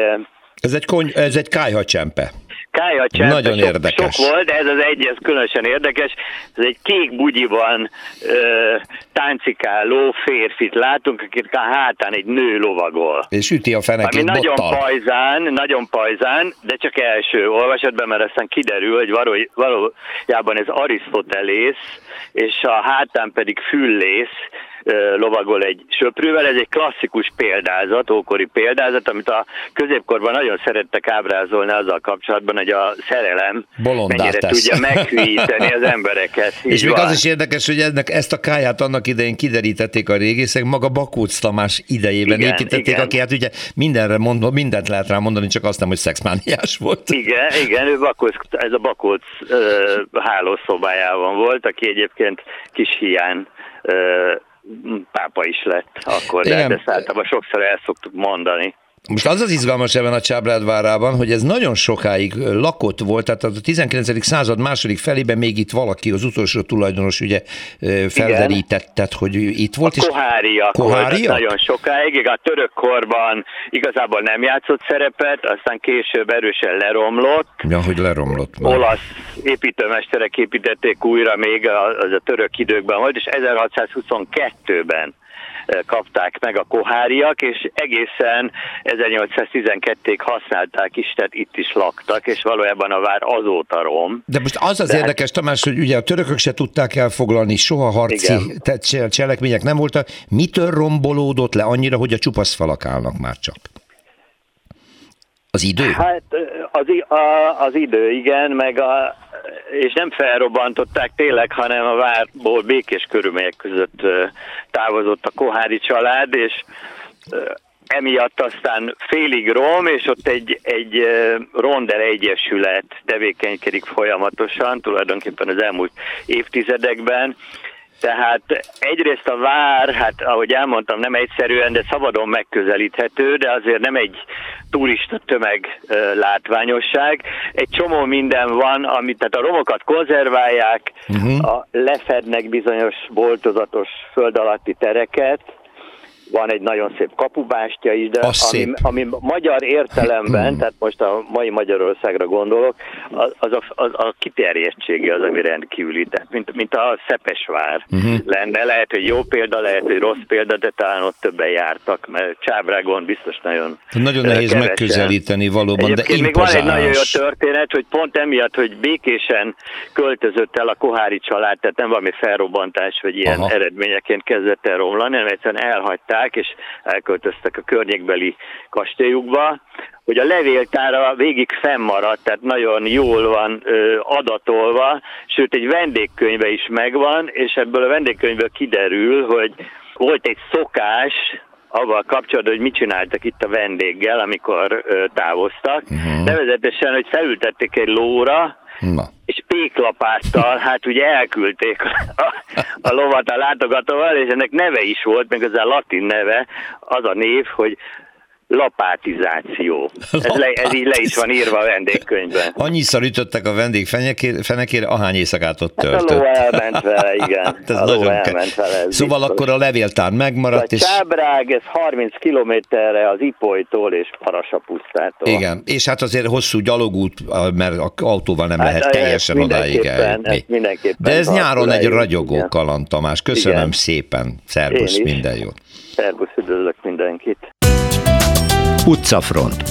Ez egy, kony, ez egy kájhacsempe. Kájhacsempe Nagyon sok, érdekes. sok volt, de ez az egy, ez különösen érdekes. Ez egy kék bugyiban ö, táncikáló férfit látunk, akit a hátán egy nő lovagol. És üti a fenekét Ami nagyon pajzán, nagyon pajzán, de csak első olvasatban, mert aztán kiderül, hogy való, valójában ez Arisztotelész, és a hátán pedig füllész, lovagol egy söprűvel. Ez egy klasszikus példázat, ókori példázat, amit a középkorban nagyon szerettek ábrázolni azzal kapcsolatban, hogy a szerelem mennyire tudja meghűíteni az embereket. És még az is érdekes, hogy ennek ezt a káját annak idején kiderítették a régészek, maga Bakóc Tamás idejében igen, építették, igen. aki hát ugye mindenre mond, mindent lehet rá mondani, csak azt nem, hogy szexmániás volt. Igen, igen, ő Bakóc, ez a Bakóc uh, hálószobájában volt, aki egyébként kis hiány pápa is lett akkor, de, Igen. de ezt általában sokszor el szoktuk mondani. Most az az izgalmas ebben a Csábrád várában, hogy ez nagyon sokáig lakott volt, tehát a 19. század második felében még itt valaki, az utolsó tulajdonos ugye felderítettet, hogy itt volt. A koháriak, koháriak? nagyon sokáig, a török korban igazából nem játszott szerepet, aztán később erősen leromlott. Ja, hogy leromlott. Már. Olasz építőmesterek építették újra még, az a török időkben volt, és 1622-ben kapták meg a koháriak, és egészen 1812-ig használták is, tehát itt is laktak, és valójában a vár azóta rom. De most az az De érdekes, Tamás, hogy ugye a törökök se tudták elfoglalni, soha harci Igen. cselekmények nem voltak. Mitől rombolódott le annyira, hogy a csupasz falak állnak már csak? Az idő? Hát az, a, az idő, igen, meg a, és nem felrobbantották tényleg, hanem a várból békés körülmények között távozott a Kohári család, és emiatt aztán félig rom, és ott egy, egy rondel egyesület tevékenykedik folyamatosan, tulajdonképpen az elmúlt évtizedekben, tehát egyrészt a vár, hát ahogy elmondtam, nem egyszerűen, de szabadon megközelíthető, de azért nem egy turista tömeg látványosság. Egy csomó minden van, amit tehát a romokat konzerválják, uh-huh. a, lefednek bizonyos boltozatos föld alatti tereket, van egy nagyon szép kapubástya is, de ami, ami magyar értelemben, hmm. tehát most a mai Magyarországra gondolok, az, az a, az a kiterjedtsége az, ami rendkívüli, tehát mint, mint a Szepesvár uh-huh. lenne. Lehet, hogy jó példa, lehet, hogy rossz példa, de talán ott többen jártak, mert Csábrágon biztos nagyon Nagyon nehéz keresen. megközelíteni valóban, Egyébként de még van egy nagyon jó történet, hogy pont emiatt, hogy békésen költözött el a Kohári család, tehát nem valami felrobbantás, vagy ilyen Aha. eredményeként kezdett el romlani, hanem egyszerűen elhagyták, és elköltöztek a környékbeli kastélyukba, hogy a levéltára végig fennmaradt, tehát nagyon jól van ö, adatolva, sőt egy vendégkönyve is megvan, és ebből a vendégkönyvből kiderül, hogy volt egy szokás, avval kapcsolatban, hogy mit csináltak itt a vendéggel, amikor ö, távoztak. Uh-huh. Nevezetesen, hogy felültették egy lóra, Na. és péklapáttal, hát ugye elküldték a, a lovat a látogatóval, és ennek neve is volt, meg az a latin neve, az a név, hogy lapátizáció. Ez, le, ez így le is van írva a vendégkönyvben. Annyiszor ütöttek a vendég fenekére, ahány éjszakát ott töltött. Hát a ló elment vele, igen. Hát ez a ló elment vele. Szóval biztos. akkor a levéltár megmaradt. A és... Csábrág, ez 30 kilométerre az Ipolytól és Parasapusztától. Igen, és hát azért hosszú gyalogút, mert autóval nem hát, lehet teljesen odáig eljutni. De ez nyáron egy ragyogó igen. kaland, Tamás. Köszönöm igen. szépen. Szervusz, minden jót. Szervusz, üdvözlök mindenkit. Utcafront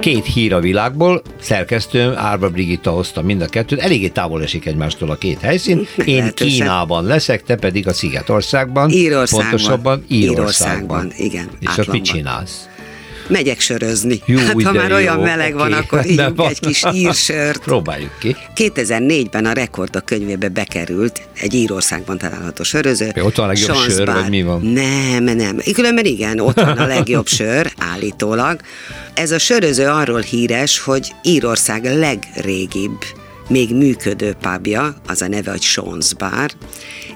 két hír a világból, szerkesztőm Árva Brigitta hozta mind a kettőt, eléggé távol esik egymástól a két helyszín. Én Kínában leszek, te pedig a Szigetországban. Írországban. Pontosabban Írországban. Írországban igen. És ott mit csinálsz? Megyek sörözni. Jó, hát ha már olyan jó, meleg okay. van, akkor ígyunk egy kis írsört. Próbáljuk ki. 2004-ben a rekordok könyvébe bekerült egy Írországban található söröző. Ja, ott van a legjobb Sons sör, vagy mi van? Nem, nem. Különben igen, ott van a legjobb sör, állítólag. Ez a söröző arról híres, hogy Írország legrégibb még működő pubja, az a neve, hogy Sons Bar,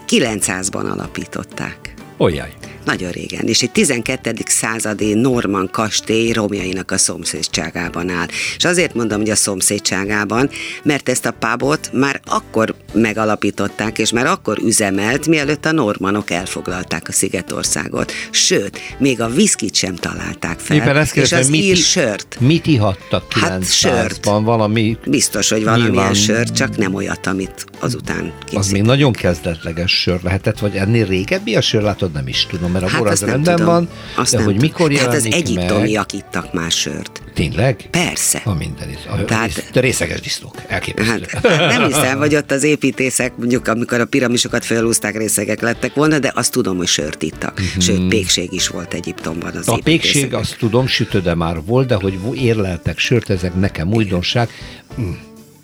900-ban alapították. Olyaj. Nagyon régen, és egy 12. századi Norman kastély romjainak a szomszédságában áll. És azért mondom, hogy a szomszédságában, mert ezt a pubot már akkor megalapították, és már akkor üzemelt, mielőtt a normanok elfoglalták a Szigetországot. Sőt, még a viszkit sem találták fel. Éppen ezt és az mit, ír sört. Mit ihattak 900-ban? Hát sört. Valami... Biztos, hogy valamilyen nyilván... sört, csak nem olyat, amit azután készít. Az még nagyon kezdetleges sör lehetett, vagy ennél régebbi a sör, látod, nem is tudom mert a hát bor az rendben tudom. van, azt de hogy mikor Hát az egyiptomiak ittak már sört. Tényleg? Persze. A minden. A, Tehát, a részeges disznók. Elképesztő. Hát, nem hiszem, hogy ott az építészek, mondjuk amikor a piramisokat felúzták, részegek lettek volna, de azt tudom, hogy sört ittak. Mm-hmm. Sőt, pékség is volt Egyiptomban az A pékség, azt tudom, sütöde már volt, de hogy érleltek sört, ezek nekem újdonság. Mm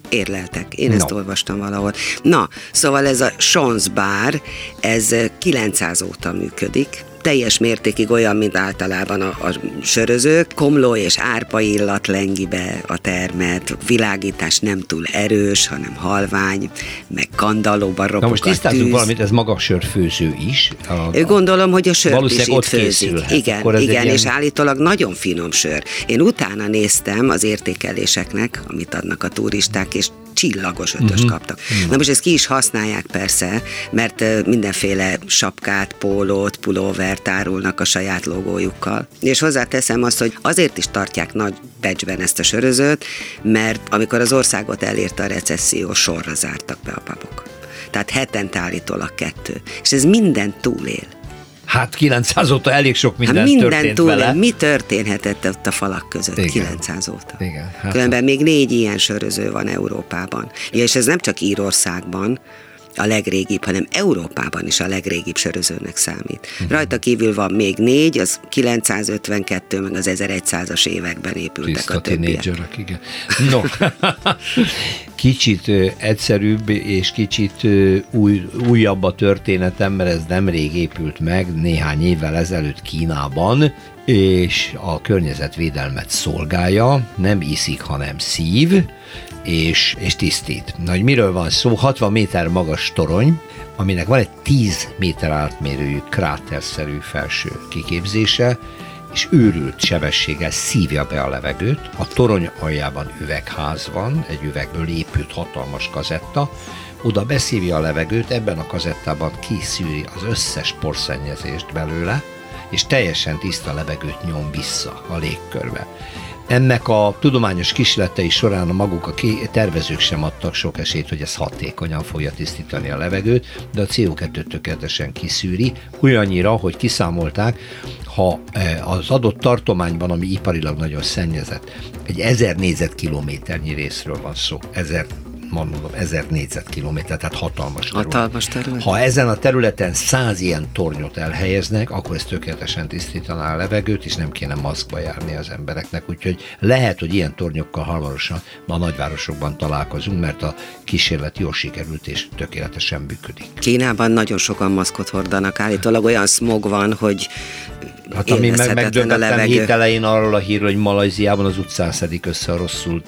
érleltek. Én no. ezt olvastam valahol. Na, szóval ez a Sons Bar, ez 900 óta működik, teljes mértékig olyan, mint általában a, a sörözők. Komló és árpa illat lengi be a termet, világítás nem túl erős, hanem halvány, meg kandallóban ropog Na most tisztázzunk valamit, ez maga a sörfőző is. A, a, Gondolom, hogy a sör is itt főzik. Igen, igen ilyen... és állítólag nagyon finom sör. Én utána néztem az értékeléseknek, amit adnak a turisták, és csillagos ötöst uh-huh. kaptak. Uh-huh. Na most ezt ki is használják persze, mert mindenféle sapkát, pólót, pulóvert árulnak a saját logójukkal. És hozzáteszem azt, hogy azért is tartják nagy becsben ezt a sörözőt, mert amikor az országot elérte a recesszió, sorra zártak be a papok. Tehát hetente állítólag kettő. És ez minden túlél. Hát 900 óta elég sok minden, hát minden történt túl, vele. Mi történhetett ott a falak között Igen. 900 óta? Igen. Hát Különben még négy ilyen söröző van Európában. Ja, és ez nem csak Írországban, a legrégibb, hanem Európában is a legrégibb sörözőnek számít. Rajta kívül van még négy, az 952, meg az 1100-as években épültek Tiszta a többiek. igen. No, kicsit egyszerűbb és kicsit új, újabb a történetem, mert ez nemrég épült meg, néhány évvel ezelőtt Kínában, és a környezetvédelmet szolgálja, nem iszik, hanem szív, és, és tisztít. Na, hogy miről van szó? 60 méter magas torony, aminek van egy 10 méter átmérőjű kráterszerű felső kiképzése, és őrült sebességgel szívja be a levegőt. A torony aljában üvegház van, egy üvegből épült hatalmas kazetta, oda beszívja a levegőt, ebben a kazettában kiszűri az összes porszennyezést belőle, és teljesen tiszta levegőt nyom vissza a légkörbe. Ennek a tudományos kísérletei során a maguk a tervezők sem adtak sok esélyt, hogy ez hatékonyan fogja tisztítani a levegőt, de a CO2 tökéletesen kiszűri, olyannyira, hogy kiszámolták, ha e, az adott tartományban, ami iparilag nagyon szennyezett, egy ezer négyzetkilométernyi részről van szó, ezer mondom, ezer négyzetkilométer, tehát hatalmas terület. Hatalmas terület. Ha ezen a területen száz ilyen tornyot elhelyeznek, akkor ez tökéletesen tisztítaná a levegőt, és nem kéne maszkba járni az embereknek. Úgyhogy lehet, hogy ilyen tornyokkal hamarosan ma a nagyvárosokban találkozunk, mert a kísérlet jól sikerült és tökéletesen működik. Kínában nagyon sokan maszkot hordanak, állítólag olyan smog van, hogy Hát ami meg megdöbbentem hét elején arról a hírről, hogy Malajziában az utcán szedik össze a rosszul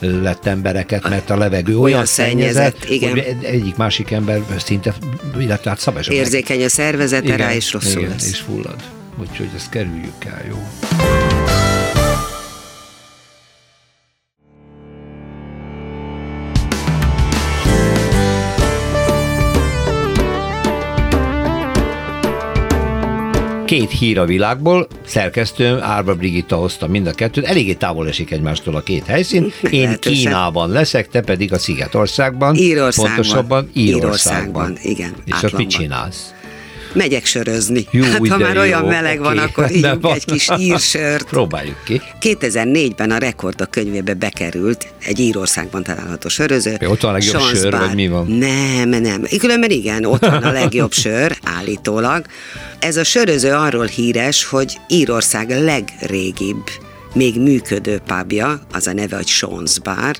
lett embereket, mert a levegő olyan, olyan szennyezett, igen. hogy egyik másik ember szinte, illetve hát szabályos. Érzékeny a szervezete rá, és rosszul igen, lesz. és fullad. Úgyhogy ezt kerüljük el, jó. Két hír a világból, szerkesztőm Árva Brigitta hozta mind a kettőt, eléggé távol esik egymástól a két helyszín. Én Lehetősen. Kínában leszek, te pedig a Szigetországban. Írországban. Pontosabban Írországban. Írországban, igen. És ott mit csinálsz? Megyek sörözni. Jó, hát ha már jó. olyan meleg okay. van, akkor ígyunk egy kis írsört. Próbáljuk ki. 2004-ben a rekordok könyvébe bekerült egy Írországban található söröző. Mi, ott van a legjobb Sons sör, vagy mi van? Nem, nem. Különben igen, ott van a legjobb sör, állítólag. Ez a söröző arról híres, hogy Írország legrégibb még működő pubja, az a neve, hogy Sean's Bar,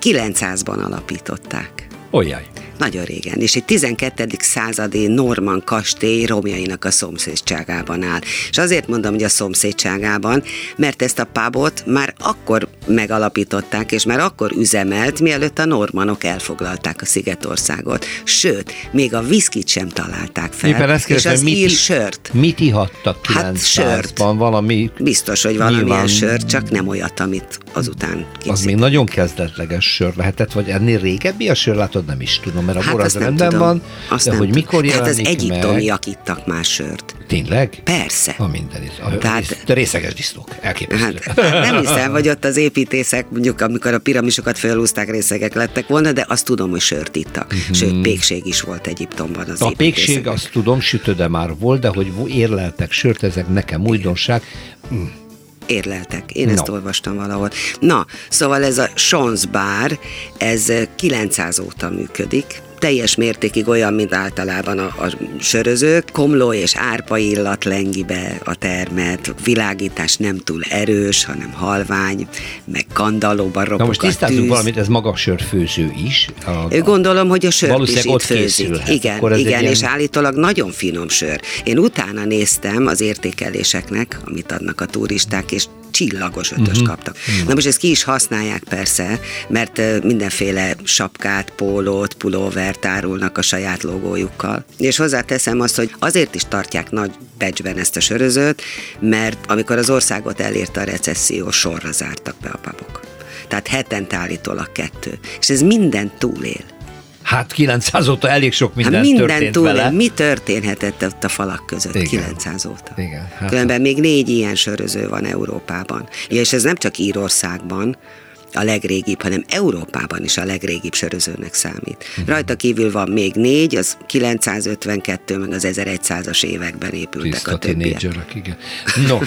900-ban alapították. Olyaj. Nagyon régen, és egy 12. századi Norman kastély romjainak a szomszédságában áll. És azért mondom, hogy a szomszédságában, mert ezt a pubot már akkor megalapították, és már akkor üzemelt, mielőtt a normanok elfoglalták a Szigetországot. Sőt, még a viszkit sem találták fel. Éppen ezt és az mit, ír sört. Mit ihattak 900-ban? Hát sört. Valami... Biztos, hogy valamilyen nyilván... sört, csak nem olyat, amit azután készít. Az még nagyon kezdetleges sör lehetett, vagy ennél régebbi a sör, látod, nem is tudom, mert a hát bor az rendben tudom. van, azt de hogy tudom. mikor Hát az egyiptomiak ittak más sört. Tényleg? Persze. A minden. A, Tehát, a részeges disznók. Elképesztő. Hát, nem hiszem, hogy ott az építészek, mondjuk amikor a piramisokat felhúzták, részegek lettek volna, de azt tudom, hogy sört ittak. Mm-hmm. Sőt, pékség is volt Egyiptomban az A pékség, azt tudom, sütöde már volt, de hogy érleltek sört, ezek nekem újdonság. Mm érleltek. Én no. ezt olvastam valahol. Na, szóval ez a Sons Bar, ez 900 óta működik, teljes mértékig olyan, mint általában a, a sörözők. Komló és árpa illat lengi be a termet, világítás nem túl erős, hanem halvány, meg kandallóban ropog Na most tisztázzunk valamit, ez maga a sörfőző is. A, a, Gondolom, hogy a sör is itt főzik. Igen, igen ilyen... és állítólag nagyon finom sör. Én utána néztem az értékeléseknek, amit adnak a turisták, és csillagos ötöst uh-huh. kaptak. Uh-huh. Na most ezt ki is használják persze, mert mindenféle sapkát, pólót, pulóvert árulnak a saját logójukkal. És hozzáteszem azt, hogy azért is tartják nagy becsben ezt a sörözőt, mert amikor az országot elérte a recesszió, sorra zártak be a papok. Tehát hetente állítólag kettő. És ez minden túlél. Hát 900 óta elég sok minden, hát minden történt túl, vele. Mi történhetett ott a falak között Igen. 900 óta? Igen. Hát Különben még négy ilyen söröző van Európában. Ja, és ez nem csak Írországban, a legrégibb, hanem Európában is a legrégibb sörözőnek számít. Rajta kívül van még négy, az 952, meg az 1100-as években épültek Tiszta a többiek. igen. No,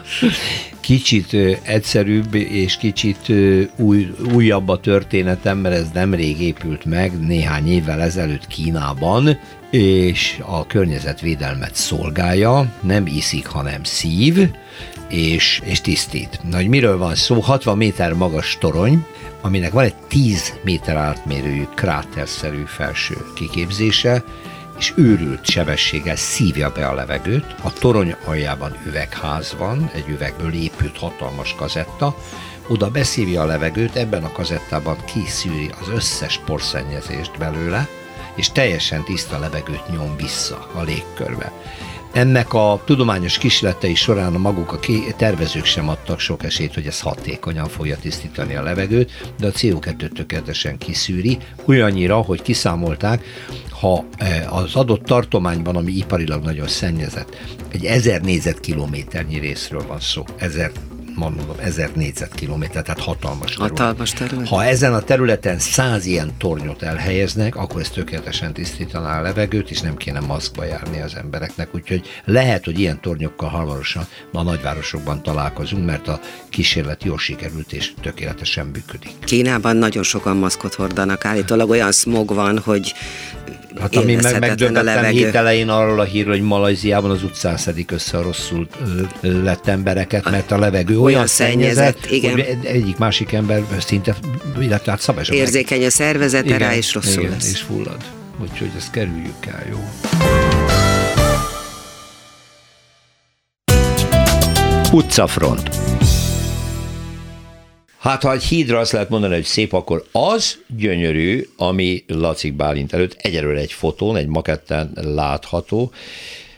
kicsit egyszerűbb és kicsit új, újabb a történetem, mert ez nemrég épült meg, néhány évvel ezelőtt Kínában, és a környezetvédelmet szolgálja, nem iszik, hanem szív, és, és tisztít. Na, hogy miről van szó? 60 méter magas torony, aminek van egy 10 méter átmérőjű kráterszerű felső kiképzése, és őrült sebességgel szívja be a levegőt. A torony aljában üvegház van, egy üvegből épült hatalmas kazetta, oda beszívja a levegőt, ebben a kazettában kiszűri az összes porszennyezést belőle, és teljesen tiszta levegőt nyom vissza a légkörbe. ennek a tudományos kísérletei során a maguk a tervezők sem adtak sok esélyt, hogy ez hatékonyan fogja tisztítani a levegőt, de a CO2-t tökéletesen kiszűri, olyannyira, hogy kiszámolták, ha eh, az adott tartományban, ami iparilag nagyon szennyezett, egy ezer négyzetkilométernyi részről van szó, ezer mondom, ezer négyzetkilométer, tehát hatalmas terület. Hatalmas terület. Ha ezen a területen száz ilyen tornyot elhelyeznek, akkor ez tökéletesen tisztítaná a levegőt, és nem kéne maszkba járni az embereknek. Úgyhogy lehet, hogy ilyen tornyokkal hamarosan a nagyvárosokban találkozunk, mert a kísérlet jól sikerült és tökéletesen működik. Kínában nagyon sokan maszkot hordanak, állítólag olyan smog van, hogy Hát ami meg megdöbbentem hét elején arról a hírről, hogy Malajziában az utcán szedik össze a rosszul lett embereket, mert a levegő olyan, olyan szennyezett, igen. hogy egyik másik ember szinte, illetve hát szabály Érzékeny a szervezete rá, és rosszul igen, lesz. és fullad. Úgyhogy ezt kerüljük el, jó? Utcafront. Hát, ha egy hídra azt lehet mondani, hogy szép, akkor az gyönyörű, ami Lacik Bálint előtt egyelőre egy fotón, egy maketten látható.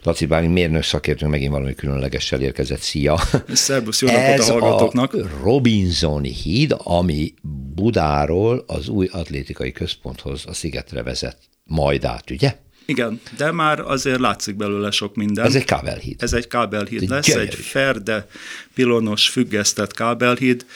Laci Bálint mérnök szakértő megint valami különlegessel érkezett. Szia! Szerbusz, jó napot a hallgatóknak! a Robinson híd, ami Budáról az új atlétikai központhoz a szigetre vezet majd át, ugye? Igen, de már azért látszik belőle sok minden. Ez egy kábelhíd. Ez egy kábelhíd Ez lesz, gyönyörű. egy ferde, pilonos, függesztett kábelhíd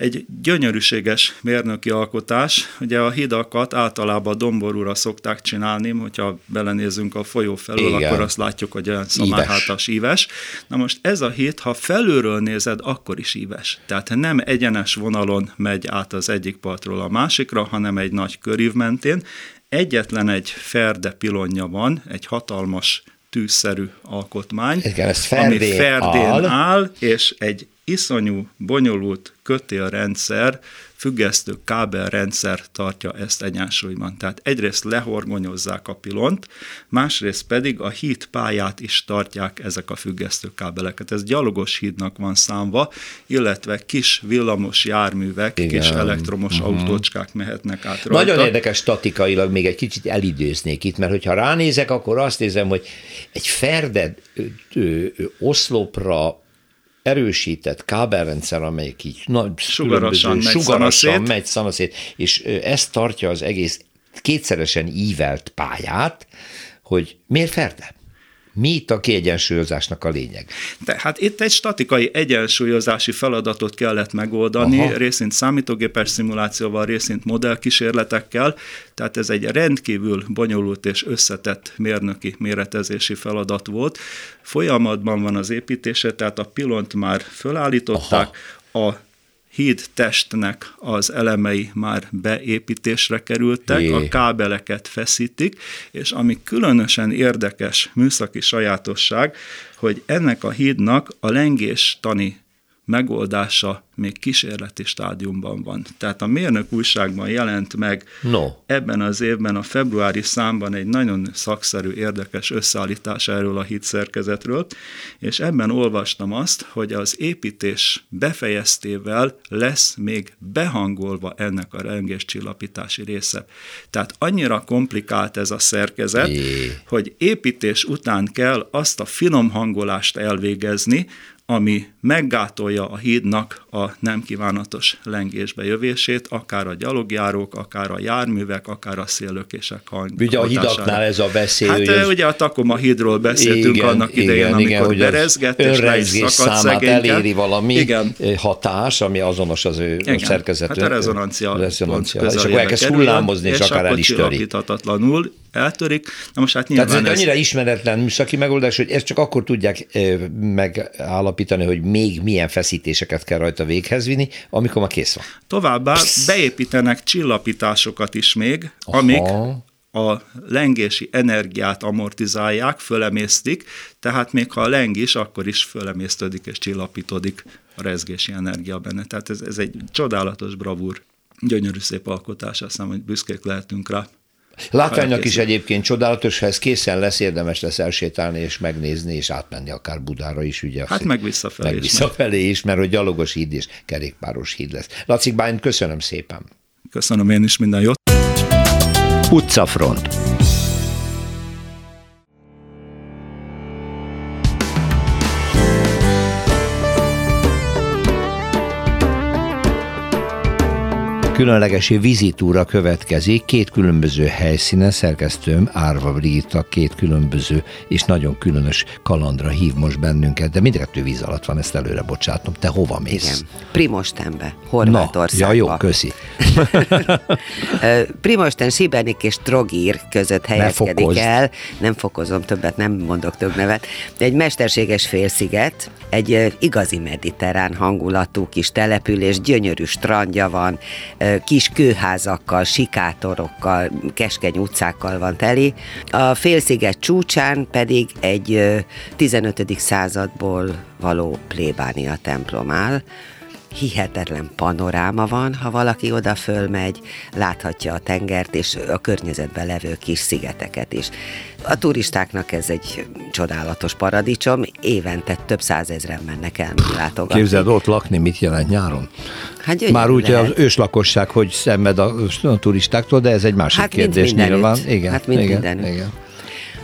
egy gyönyörűséges mérnöki alkotás. Ugye a hidakat általában domborúra szokták csinálni, hogyha belenézünk a folyó felől, Igen. akkor azt látjuk, hogy olyan szamárhátas íves. Na most ez a híd, ha felülről nézed, akkor is íves. Tehát nem egyenes vonalon megy át az egyik partról a másikra, hanem egy nagy körív mentén. Egyetlen egy ferde pilonja van, egy hatalmas tűzszerű alkotmány, Igen, ez ferdén ami ferdén áll. áll, és egy iszonyú, bonyolult kötélrendszer, függesztő kábelrendszer tartja ezt egyensúlyban. Tehát egyrészt lehorgonyozzák a pilont, másrészt pedig a híd pályát is tartják ezek a függesztő kábeleket. Ez gyalogos hídnak van számva, illetve kis villamos járművek, Igen. kis elektromos uh-huh. autócskák mehetnek át rajta. Nagyon érdekes statikailag, még egy kicsit elidőznék itt, mert hogyha ránézek, akkor azt nézem, hogy egy ferded oszlopra erősített kábelrendszer, amelyik így nagy, sugarasan, megy, sugarasan megy szanaszét, és ezt tartja az egész kétszeresen ívelt pályát, hogy miért ferde? Mi itt a kiegyensúlyozásnak a lényeg? Tehát itt egy statikai egyensúlyozási feladatot kellett megoldani, Aha. részint számítógépes szimulációval, részint modellkísérletekkel, tehát ez egy rendkívül bonyolult és összetett mérnöki méretezési feladat volt. Folyamatban van az építése, tehát a pilont már fölállították, Aha. a híd testnek az elemei már beépítésre kerültek, Jé. a kábeleket feszítik, és ami különösen érdekes műszaki sajátosság, hogy ennek a hídnak a lengés tani megoldása még kísérleti stádiumban van. Tehát a Mérnök újságban jelent meg no. ebben az évben a februári számban egy nagyon szakszerű, érdekes összeállítás erről a szerkezetről, és ebben olvastam azt, hogy az építés befejeztével lesz még behangolva ennek a csillapítási része. Tehát annyira komplikált ez a szerkezet, Jé. hogy építés után kell azt a finom hangolást elvégezni, ami meggátolja a hídnak a nem kívánatos lengésbe jövését, akár a gyalogjárók, akár a járművek, akár a széllökések hang. Ugye a hidaknál ez a veszély. Hát ez... ugye a Takoma hídról beszéltünk igen, annak idején, igen, amikor igen, berezget, és le számát eléri valami igen. hatás, ami azonos az ő igen. szerkezető. Hát a rezonancia, rezonancia. És akkor elkezd hullámozni, és, és akár el is töri eltörik. Na most hát nyilván Tehát ez, ez annyira ismeretlen műszaki megoldás, hogy ezt csak akkor tudják megállapítani, hogy még milyen feszítéseket kell rajta véghez vinni, amikor már kész van. Továbbá beépítenek csillapításokat is még, Aha. amik a lengési energiát amortizálják, fölemésztik, tehát még ha a leng is, akkor is fölemésztődik és csillapítódik a rezgési energia benne. Tehát ez, ez egy csodálatos bravúr, gyönyörű szép alkotás, azt hiszem, hogy büszkék lehetünk rá. Látványnak is egyébként csodálatos, ha ez készen lesz, érdemes lesz elsétálni és megnézni, és átmenni akár Budára is. Ugye hát meg visszafelé meg is. visszafelé is, mert hogy gyalogos híd és kerékpáros híd lesz. Laci Bány, köszönöm szépen. Köszönöm én is, minden jót. Utcafront különleges vizitúra következik, két különböző helyszínen, szerkesztőm Árva Brigitta két különböző és nagyon különös kalandra hív most bennünket, de mindkettő víz alatt van, ezt előre bocsátom. Te hova mész? Igen, Primostenbe, Horvátországba. Na, ja, jó, köszi. Primosten, Sibernik és Trogír között helyezkedik el. Nem fokozom többet, nem mondok több nevet. Egy mesterséges félsziget, egy igazi mediterrán hangulatú kis település, gyönyörű strandja van, kis kőházakkal, sikátorokkal, keskeny utcákkal van teli. A félsziget csúcsán pedig egy 15. századból való plébánia templom áll, hihetetlen panoráma van, ha valaki oda fölmegy, láthatja a tengert és a környezetben levő kis szigeteket is. A turistáknak ez egy csodálatos paradicsom, évente több százezren mennek el látogatni. Képzeld, ott lakni mit jelent nyáron? Hát Már úgy, hogy az őslakosság, hogy szenved a, turistáktól, de ez egy másik hát kérdés nyilván. Igen, hát mind igen, igen.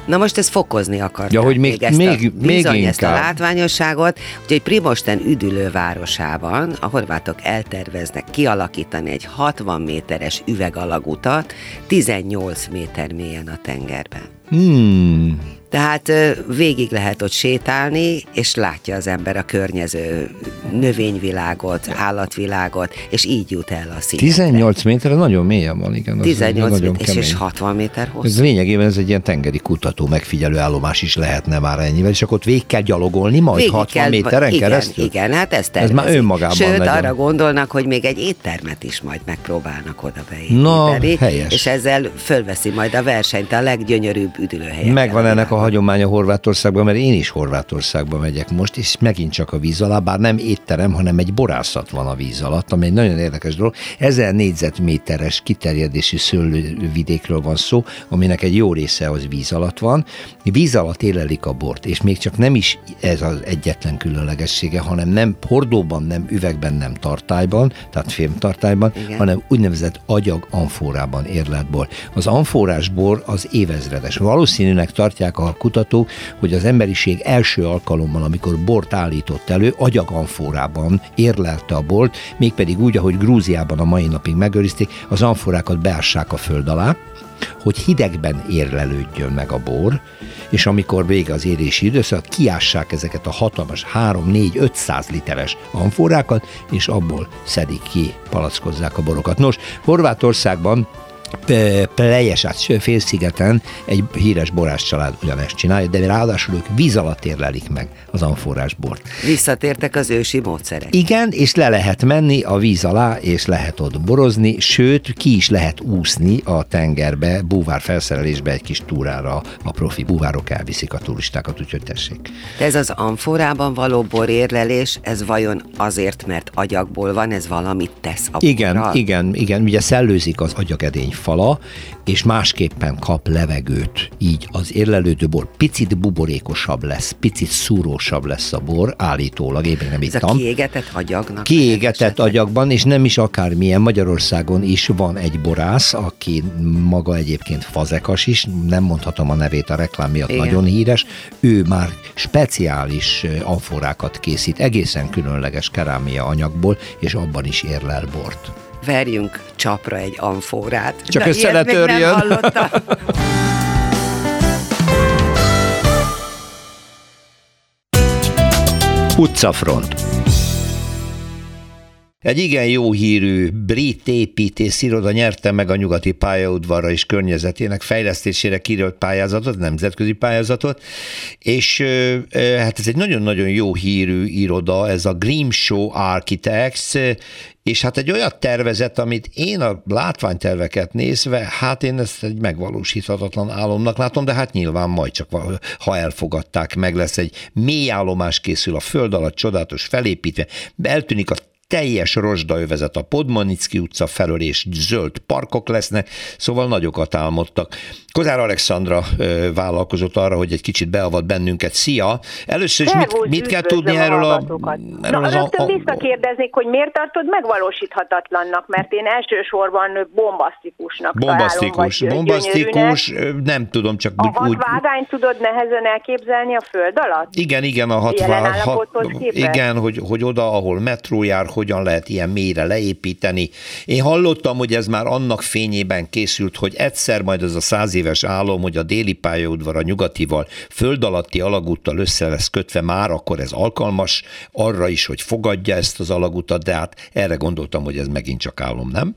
Na most ezt fokozni akarták ja, hogy még, még, ezt még, a, még inkább. ezt a látványosságot, úgyhogy Primosten üdülő városában a horvátok elterveznek kialakítani egy 60 méteres üvegalagutat 18 méter mélyen a tengerben. Hmm. Tehát végig lehet ott sétálni, és látja az ember a környező növényvilágot, állatvilágot, és így jut el a szigetre. 18 méter, nagyon mélyen van, igen. 18 nagyon méter, és 60 méter hosszú. Ez lényegében ez egy ilyen tengeri kutató megfigyelő állomás is lehetne már ennyivel, és akkor végig kell gyalogolni, majd végig 60 kell, méteren igen, keresztül? Igen, hát ez tervezik. Ez már önmagában Sőt, legyen. arra gondolnak, hogy még egy éttermet is majd megpróbálnak oda beépíteni. Na, helyes. És ezzel fölveszi majd a versenyt a leggyönyörűbb üdülőhelyek. Megvan ennek a hagyománya Horvátországban, mert én is Horvátországba megyek most, és megint csak a víz alá, bár nem étterem, hanem egy borászat van a víz alatt, ami egy nagyon érdekes dolog. Ezer négyzetméteres kiterjedésű szőlővidékről van szó, aminek egy jó része az víz alatt van. Víz alatt élelik a bort, és még csak nem is ez az egyetlen különlegessége, hanem nem hordóban, nem üvegben, nem tartályban, tehát fémtartályban, Igen. hanem úgynevezett agyag amforában érlelt bor. Az amforás bor az évezredes. Valószínűleg tartják a kutatók, hogy az emberiség első alkalommal, amikor bort állított elő, agyagamforában érlelte a bort, mégpedig úgy, ahogy Grúziában a mai napig megőrizték, az amforákat beássák a föld alá, hogy hidegben érlelődjön meg a bor, és amikor vége az érési időszak, kiássák ezeket a hatalmas 3-4-500 literes amforákat, és abból szedik ki, palackozzák a borokat. Nos, Horvátországban Plejesát félszigeten egy híres borás család ugyanezt csinálja, de ráadásul ők víz alatt érlelik meg az amforás bort. Visszatértek az ősi módszerek. Igen, és le lehet menni a víz alá, és lehet ott borozni, sőt, ki is lehet úszni a tengerbe, búvár felszerelésbe egy kis túrára a profi búvárok elviszik a turistákat, úgyhogy tessék. De ez az amforában való borérlelés, ez vajon azért, mert agyagból van, ez valamit tesz a Igen, borral? igen, igen, ugye szellőzik az agyagedény fala, és másképpen kap levegőt. Így az érlelődő bor picit buborékosabb lesz, picit szúrósabb lesz a bor, állítólag, én nem Ez ittam. a kiégetett agyagnak? Kiégetett agyagban, és nem is akármilyen. Magyarországon is van egy borász, aki maga egyébként fazekas is, nem mondhatom a nevét a reklám miatt, Igen. nagyon híres. Ő már speciális amforákat készít, egészen különleges kerámia anyagból, és abban is érlel bort verjünk csapra egy amforát. Csak Na, össze ne törjön. Utcafront. Egy igen jó hírű brit építész iroda nyerte meg a nyugati pályaudvarra és környezetének fejlesztésére kirölt pályázatot, nemzetközi pályázatot, és hát ez egy nagyon-nagyon jó hírű iroda, ez a Grimshaw Architects, és hát egy olyan tervezet, amit én a látványterveket nézve, hát én ezt egy megvalósíthatatlan álomnak látom, de hát nyilván majd csak ha elfogadták, meg lesz egy mély állomás készül a föld alatt, csodálatos felépítve, eltűnik a teljes rozsdaövezet a Podmanicki utca felől, és zöld parkok lesznek, szóval nagyokat álmodtak. Kozár Alexandra vállalkozott arra, hogy egy kicsit beavat bennünket. Szia! Először is mit, mit kell tudni erről a... Erről Na, az rögtön a, visszakérdeznék, hogy miért tartod megvalósíthatatlannak, mert én elsősorban bombasztikusnak Bombasztikus, találom, bombasztikus, nem tudom, csak a úgy... vágányt tudod nehezen elképzelni a föld alatt? Igen, igen, a hat, hat, igen, hogy, hogy oda, ahol metró jár, hogyan lehet ilyen mélyre leépíteni. Én hallottam, hogy ez már annak fényében készült, hogy egyszer majd az a száz éves álom, hogy a déli pályaudvar a nyugatival föld alatti alagúttal össze lesz kötve már, akkor ez alkalmas arra is, hogy fogadja ezt az alagutat, de hát erre gondoltam, hogy ez megint csak álom, nem?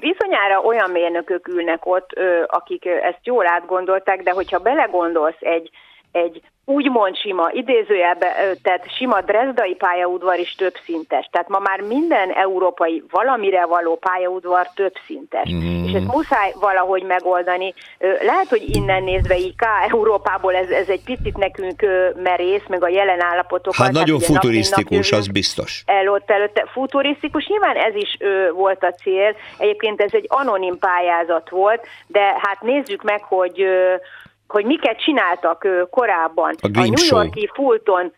Bizonyára olyan mérnökök ülnek ott, akik ezt jól átgondolták, de hogyha belegondolsz egy, egy úgymond sima, idézőjelben, tehát sima drezdai pályaudvar is több szintes. Tehát ma már minden európai valamire való pályaudvar több szintes. Mm. És ezt muszáj valahogy megoldani. Lehet, hogy innen nézve így Európából ez, ez egy picit nekünk merész, meg a jelen állapotokat. Hát nagyon hát, futurisztikus, az biztos. Előtte, előtte futurisztikus, nyilván ez is ő, volt a cél. Egyébként ez egy anonim pályázat volt, de hát nézzük meg, hogy hogy miket csináltak korábban. A, a New Yorki Fulton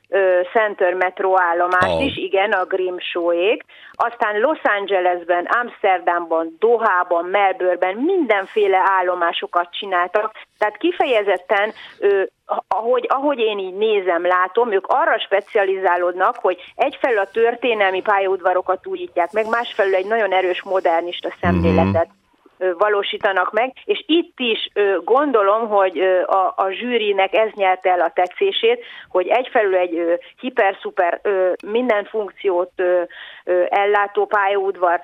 Center metro állomás oh. is, igen, a Grimm Show-ég. Aztán Los Angelesben, Amsterdamban, Dohában, Melbourneben mindenféle állomásokat csináltak. Tehát kifejezetten ahogy, ahogy én így nézem, látom, ők arra specializálódnak, hogy egyfelől a történelmi pályaudvarokat újítják meg, másfelől egy nagyon erős modernista szemléletet valósítanak meg, és itt is gondolom, hogy a, a zsűrinek ez nyerte el a tetszését, hogy egyfelül egy hiper-szuper minden funkciót ellátó pályaudvar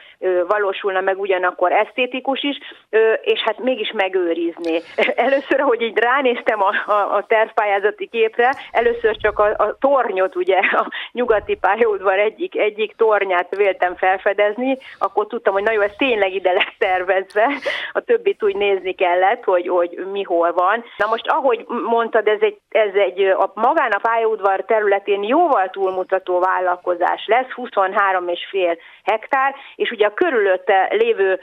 valósulna meg ugyanakkor esztétikus is, és hát mégis megőrizni. Először, hogy így ránéztem a, a, a tervpályázati képre, először csak a, a tornyot, ugye, a nyugati pályaudvar egyik, egyik tornyát véltem felfedezni, akkor tudtam, hogy na jó, ez tényleg ide lesz tervezve, a többit úgy nézni kellett, hogy, hogy mi hol van. Na most, ahogy mondtad, ez egy, ez egy a magán a pályaudvar területén jóval túlmutató vállalkozás lesz, 23,5 hektár, és ugye a körülötte lévő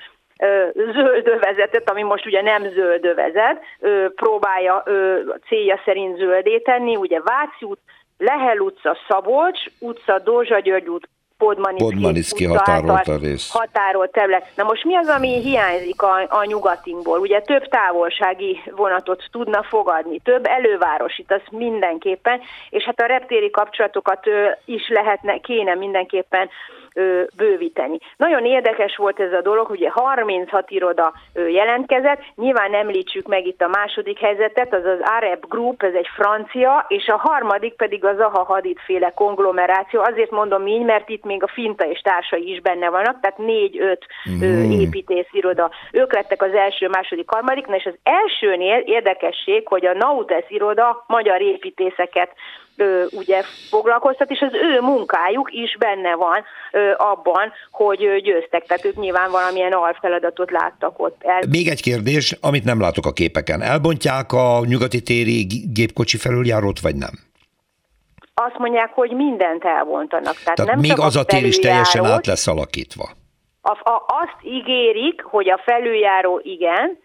zöldövezetet, ami most ugye nem zöldövezet, próbálja célja szerint zöldé tenni, ugye Váci út, Lehel utca, Szabolcs utca, Dózsa György út, Podmaniszki, határolt a rész. Határolt terület. Na most mi az, ami hiányzik a, a nyugatinkból? Ugye több távolsági vonatot tudna fogadni, több elővárosit, az mindenképpen, és hát a reptéri kapcsolatokat is lehetne, kéne mindenképpen bővíteni. Nagyon érdekes volt ez a dolog, ugye 36 iroda jelentkezett, nyilván említsük meg itt a második helyzetet, az az Arab Group, ez egy francia, és a harmadik pedig az Zaha Hadid féle konglomeráció. Azért mondom így, mert itt még a Finta és társai is benne vannak, tehát négy-öt mm. építésziroda. Ők lettek az első, második, harmadik, és az elsőnél érdekesség, hogy a Nautes iroda magyar építészeket ö, ugye foglalkoztat, és az ő munkájuk is benne van ö, abban, hogy ö, győztek, tehát ők nyilván valamilyen alfeladatot láttak ott el. Még egy kérdés, amit nem látok a képeken. Elbontják a nyugati téri gépkocsi felüljárót, vagy nem? Azt mondják, hogy mindent elbontanak. Tehát, tehát nem még az a tér is teljesen át lesz alakítva. A, a, azt ígérik, hogy a felüljáró igen,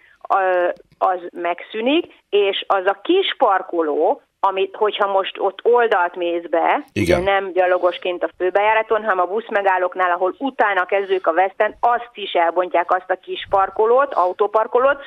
az megszűnik, és az a kis parkoló, amit, hogyha most ott oldalt mész be, Igen. ugye nem gyalogosként a főbejáraton, hanem a buszmegállóknál, ahol utána kezdők a veszten, azt is elbontják azt a kis parkolót, autóparkolót,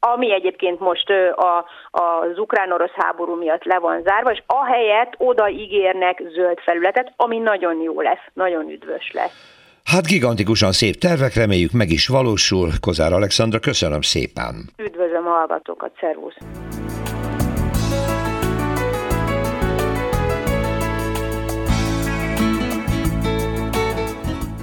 ami egyébként most a, az ukrán-orosz háború miatt le van zárva, és ahelyett oda ígérnek zöld felületet, ami nagyon jó lesz, nagyon üdvös lesz. Hát gigantikusan szép tervek, reméljük meg is valósul. Kozár Alexandra, köszönöm szépen. Üdvözlöm a hallgatókat, szervusz!